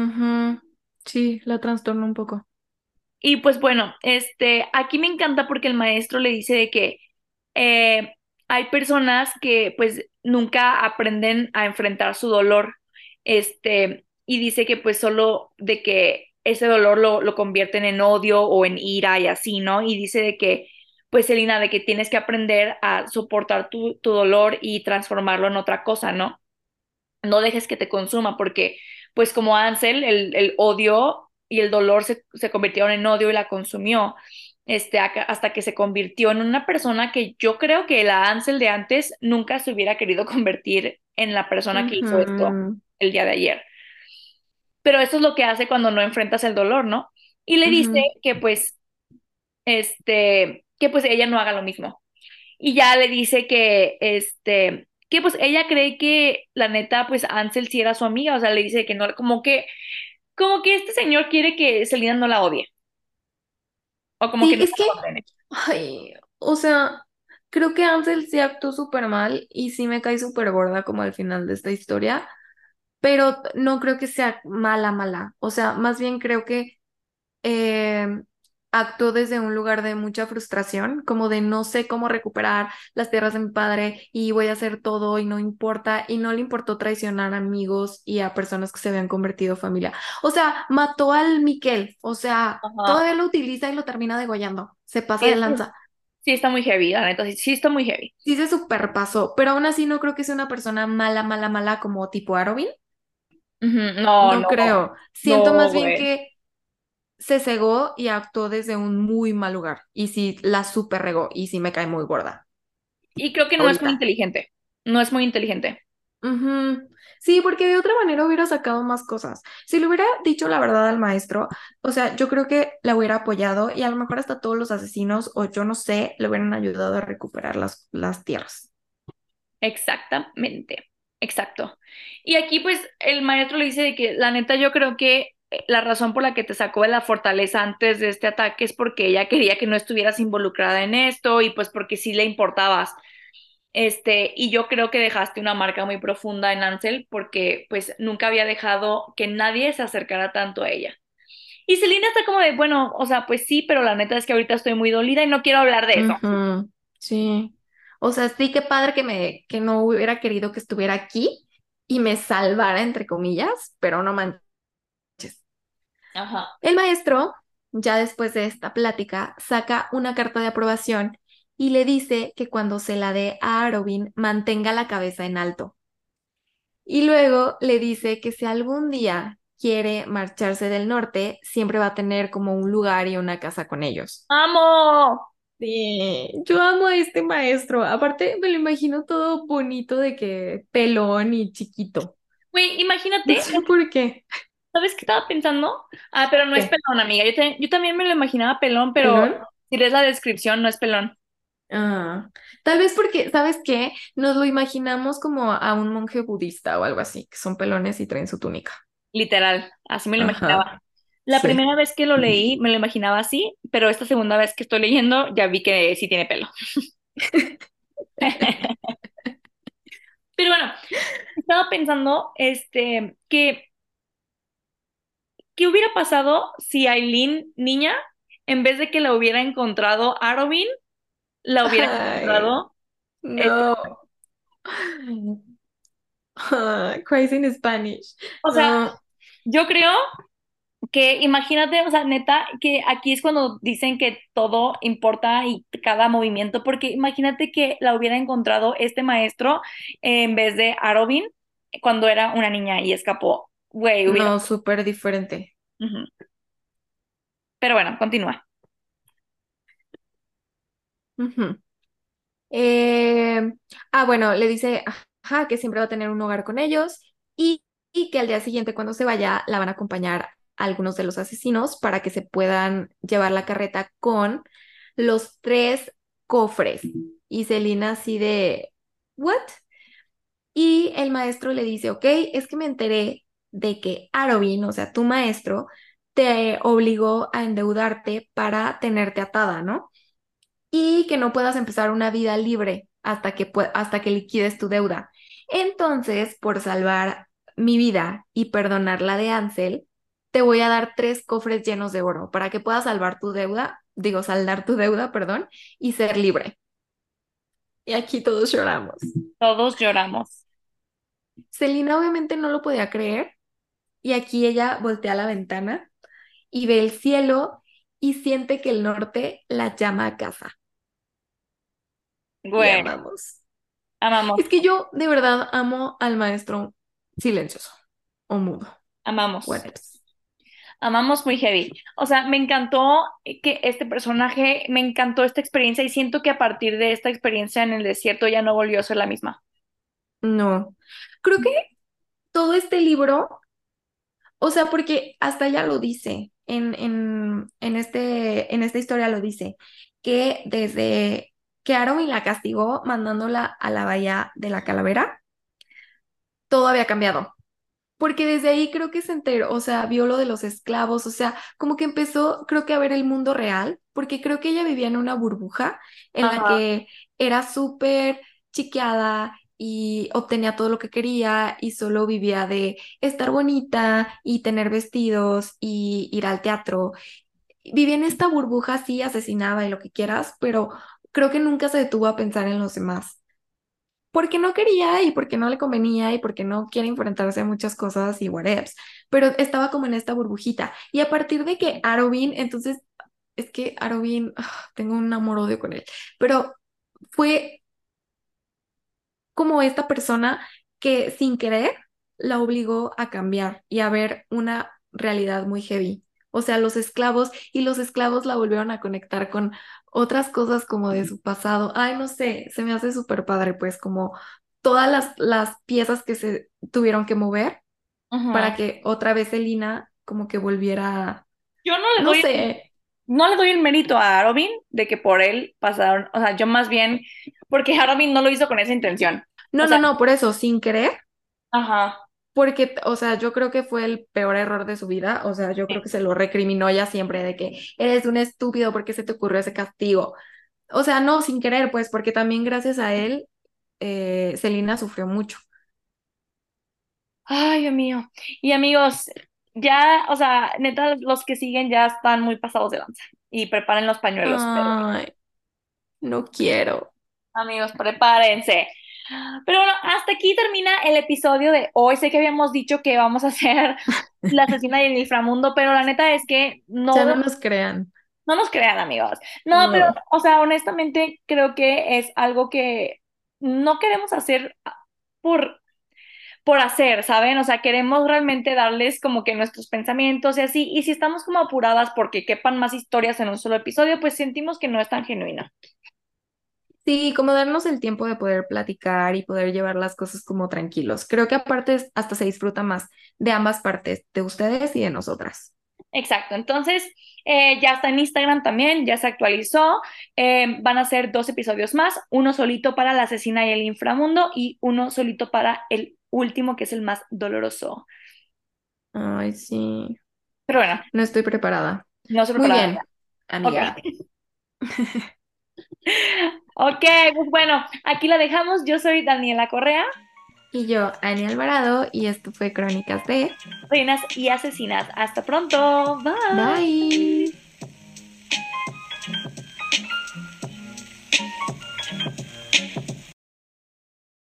Ujú. Sí, la trastorno un poco. Y pues bueno, este, aquí me encanta porque el maestro le dice de que eh, hay personas que pues nunca aprenden a enfrentar su dolor, este, y dice que pues solo de que ese dolor lo, lo convierten en odio o en ira y así, ¿no? Y dice de que, pues Elina, de que tienes que aprender a soportar tu, tu dolor y transformarlo en otra cosa, ¿no? no dejes que te consuma, porque pues como Ansel, el, el odio y el dolor se, se convirtieron en odio y la consumió, este, hasta que se convirtió en una persona que yo creo que la Ansel de antes nunca se hubiera querido convertir en la persona que hizo esto el día de ayer. Pero eso es lo que hace cuando no enfrentas el dolor, ¿no? Y le dice que pues, este, que pues ella no haga lo mismo. Y ya le dice que, este, que pues ella cree que la neta, pues Ansel sí era su amiga, o sea, le dice que no, como que, como que este señor quiere que Selena no la odie, o como que no es que, ay, o sea, creo que Ansel sí actuó súper mal y sí me cae súper gorda como al final de esta historia, pero no creo que sea mala, mala. O sea, más bien creo que eh, actuó desde un lugar de mucha frustración, como de no sé cómo recuperar las tierras de mi padre y voy a hacer todo y no importa, y no le importó traicionar a amigos y a personas que se habían convertido en familia. O sea, mató al Miquel, o sea, Ajá. todavía lo utiliza y lo termina degollando, se pasa de lanza. sí está muy heavy, la neta, sí, está muy heavy. Sí se superpasó, pero aún así no creo que sea una persona mala, mala, mala como tipo Arobin. No, No no, creo. Siento no, más bien que se cegó y actuó desde un muy mal lugar. Y sí, la super regó y sí me cae muy gorda. Y creo que no es muy inteligente, no es muy inteligente. Sí, porque de otra manera hubiera sacado más cosas. Si le hubiera dicho la verdad al maestro, o sea, yo creo que la hubiera apoyado y a lo mejor hasta todos los asesinos, o yo no sé, le hubieran ayudado a recuperar las, las tierras. Exactamente, exacto. Y aquí pues el maestro le dice de que la neta yo creo que la razón por la que te sacó de la fortaleza antes de este ataque es porque ella quería que no estuvieras involucrada en esto y pues porque sí le importabas. Este, y yo creo que dejaste una marca muy profunda en Ansel porque pues nunca había dejado que nadie se acercara tanto a ella. Y Celina está como de, bueno, o sea, pues sí, pero la neta es que ahorita estoy muy dolida y no quiero hablar de eso. Sí. O sea, sí, qué padre que me, que no hubiera querido que estuviera aquí y me salvara, entre comillas, pero no manches. Ajá. El maestro, ya después de esta plática, saca una carta de aprobación y le dice que cuando se la dé a Arobin, mantenga la cabeza en alto. Y luego le dice que si algún día quiere marcharse del norte, siempre va a tener como un lugar y una casa con ellos. ¡Amo! Sí, yo amo a este maestro. Aparte, me lo imagino todo bonito de que pelón y chiquito. Güey, No imagínate, sé por qué. ¿Sabes qué estaba pensando? Ah, pero no es pelón, amiga. Yo, te- yo también me lo imaginaba pelón, pero ¿Pelón? si lees la descripción, no es pelón. Ah, tal vez porque, ¿sabes qué? Nos lo imaginamos como a un monje budista o algo así, que son pelones y traen su túnica. Literal, así me lo Ajá, imaginaba. La sí. primera vez que lo leí, me lo imaginaba así, pero esta segunda vez que estoy leyendo, ya vi que sí tiene pelo. Pero bueno, estaba pensando, este, que, ¿qué hubiera pasado si Aileen, niña, en vez de que la hubiera encontrado Arobin, la hubiera Ay, encontrado, no. Ah, crazy in Spanish. o sea, No, yo creo que imagínate, o sea, neta, que aquí es cuando dicen que todo importa y cada movimiento, porque imagínate que la hubiera encontrado este maestro en vez de Arobin cuando era una niña y escapó. Güey, hubiera... no, súper diferente. Pero bueno, continúa. Eh, ah, bueno, le dice ajá, que siempre va a tener un hogar con ellos y, y que al día siguiente cuando se vaya la van a acompañar algunos de los asesinos para que se puedan llevar la carreta con los tres cofres. Y Selina así de, ¿what? Y el maestro le dice, ok, es que me enteré de que Arobin, o sea, tu maestro, te obligó a endeudarte para tenerte atada, ¿no? y que no puedas empezar una vida libre hasta que, hasta que liquides tu deuda. Entonces, por salvar mi vida y perdonar la de Ansel, te voy a dar tres cofres llenos de oro para que puedas salvar tu deuda, digo, saldar tu deuda, perdón, y ser libre. Y aquí todos lloramos. Todos lloramos. Celina obviamente no lo podía creer y aquí ella voltea a la ventana y ve el cielo y siente que el norte la llama a casa. Güey, amamos. amamos, Es que yo de verdad amo al maestro silencioso o mudo. amamos. Whatever. Amamos muy heavy. O sea, me encantó que este personaje, me encantó esta experiencia y siento que a partir de esta experiencia en el desierto ya no volvió a ser la misma. No. Creo que todo este libro, o sea, porque hasta ella lo dice, en, en, en, este, en esta historia lo dice, que desde que Arwen la castigó mandándola a la bahía de la calavera, todo había cambiado. Porque desde ahí creo que se enteró, o sea, vio lo de los esclavos, o sea, como que empezó, creo que a ver el mundo real, porque creo que ella vivía en una burbuja en la que era súper chiqueada y obtenía todo lo que quería y solo vivía de estar bonita y tener vestidos y ir al teatro. Vivía en esta burbuja, sí, asesinaba y lo que quieras, pero creo que nunca se detuvo a pensar en los demás porque no quería y porque no le convenía y porque no quiere enfrentarse a muchas cosas y whatevs, pero estaba como en esta burbujita. Y a partir de que Arobin, entonces, es que Arobin, ah, tengo un amor-odio con él, pero fue como esta persona que sin querer la obligó a cambiar y a ver una realidad muy heavy. O sea, los esclavos y los esclavos la volvieron a conectar con otras cosas como de su pasado. Ay, no sé, se me hace súper padre, pues como todas las, las piezas que se tuvieron que mover para que otra vez Elina como que volviera, Yo no le no doy, sé, no le doy el mérito a Arobin de que por él pasaron, o sea, yo más bien, porque Arobin no lo hizo con esa intención. no, O no, sea, no, por eso, sin querer ajá. Porque, o sea, yo creo que fue el peor error de su vida. O sea, yo creo que se lo recriminó ella siempre de que eres un estúpido, ¿por qué se te ocurrió ese castigo? O sea, no, sin querer, pues, porque también gracias a él eh, Selena sufrió mucho. Ay, Dios mío. Y amigos, ya, o sea, neta, los que siguen ya están muy pasados de lanza. Y preparen los pañuelos. pero- Ay, no quiero. Amigos, prepárense. Pero bueno, hasta aquí termina el episodio de hoy. Sé que habíamos dicho que vamos a hacer la asesina del inframundo, pero la neta es que no, Ya no nos crean. no nos crean, amigos. No, No. pero, o sea, honestamente creo que es algo que no queremos hacer por, por hacer, ¿saben? O sea, queremos realmente darles como que nuestros pensamientos y así. Y si estamos como apuradas porque quepan más historias en un solo episodio, pues sentimos que no es tan genuino. Sí, como darnos el tiempo de poder platicar y poder llevar las cosas como tranquilos. Creo que aparte hasta se disfruta más de ambas partes, de ustedes y de nosotras. Exacto, entonces eh, ya está en Instagram también, ya se actualizó. Eh, van a ser dos episodios más, uno solito para la asesina y el inframundo y uno solito para el último, que es el más doloroso. Ay, sí. Pero bueno, No estoy preparada. no se Muy prepararon. bien, amiga. Ok, pues bueno, aquí la dejamos. Yo soy Daniela Correa, Y yo, Ani Alvarado, y esto fue Crónicas de Reinas y Asesinas. Hasta pronto. Bye. Bye.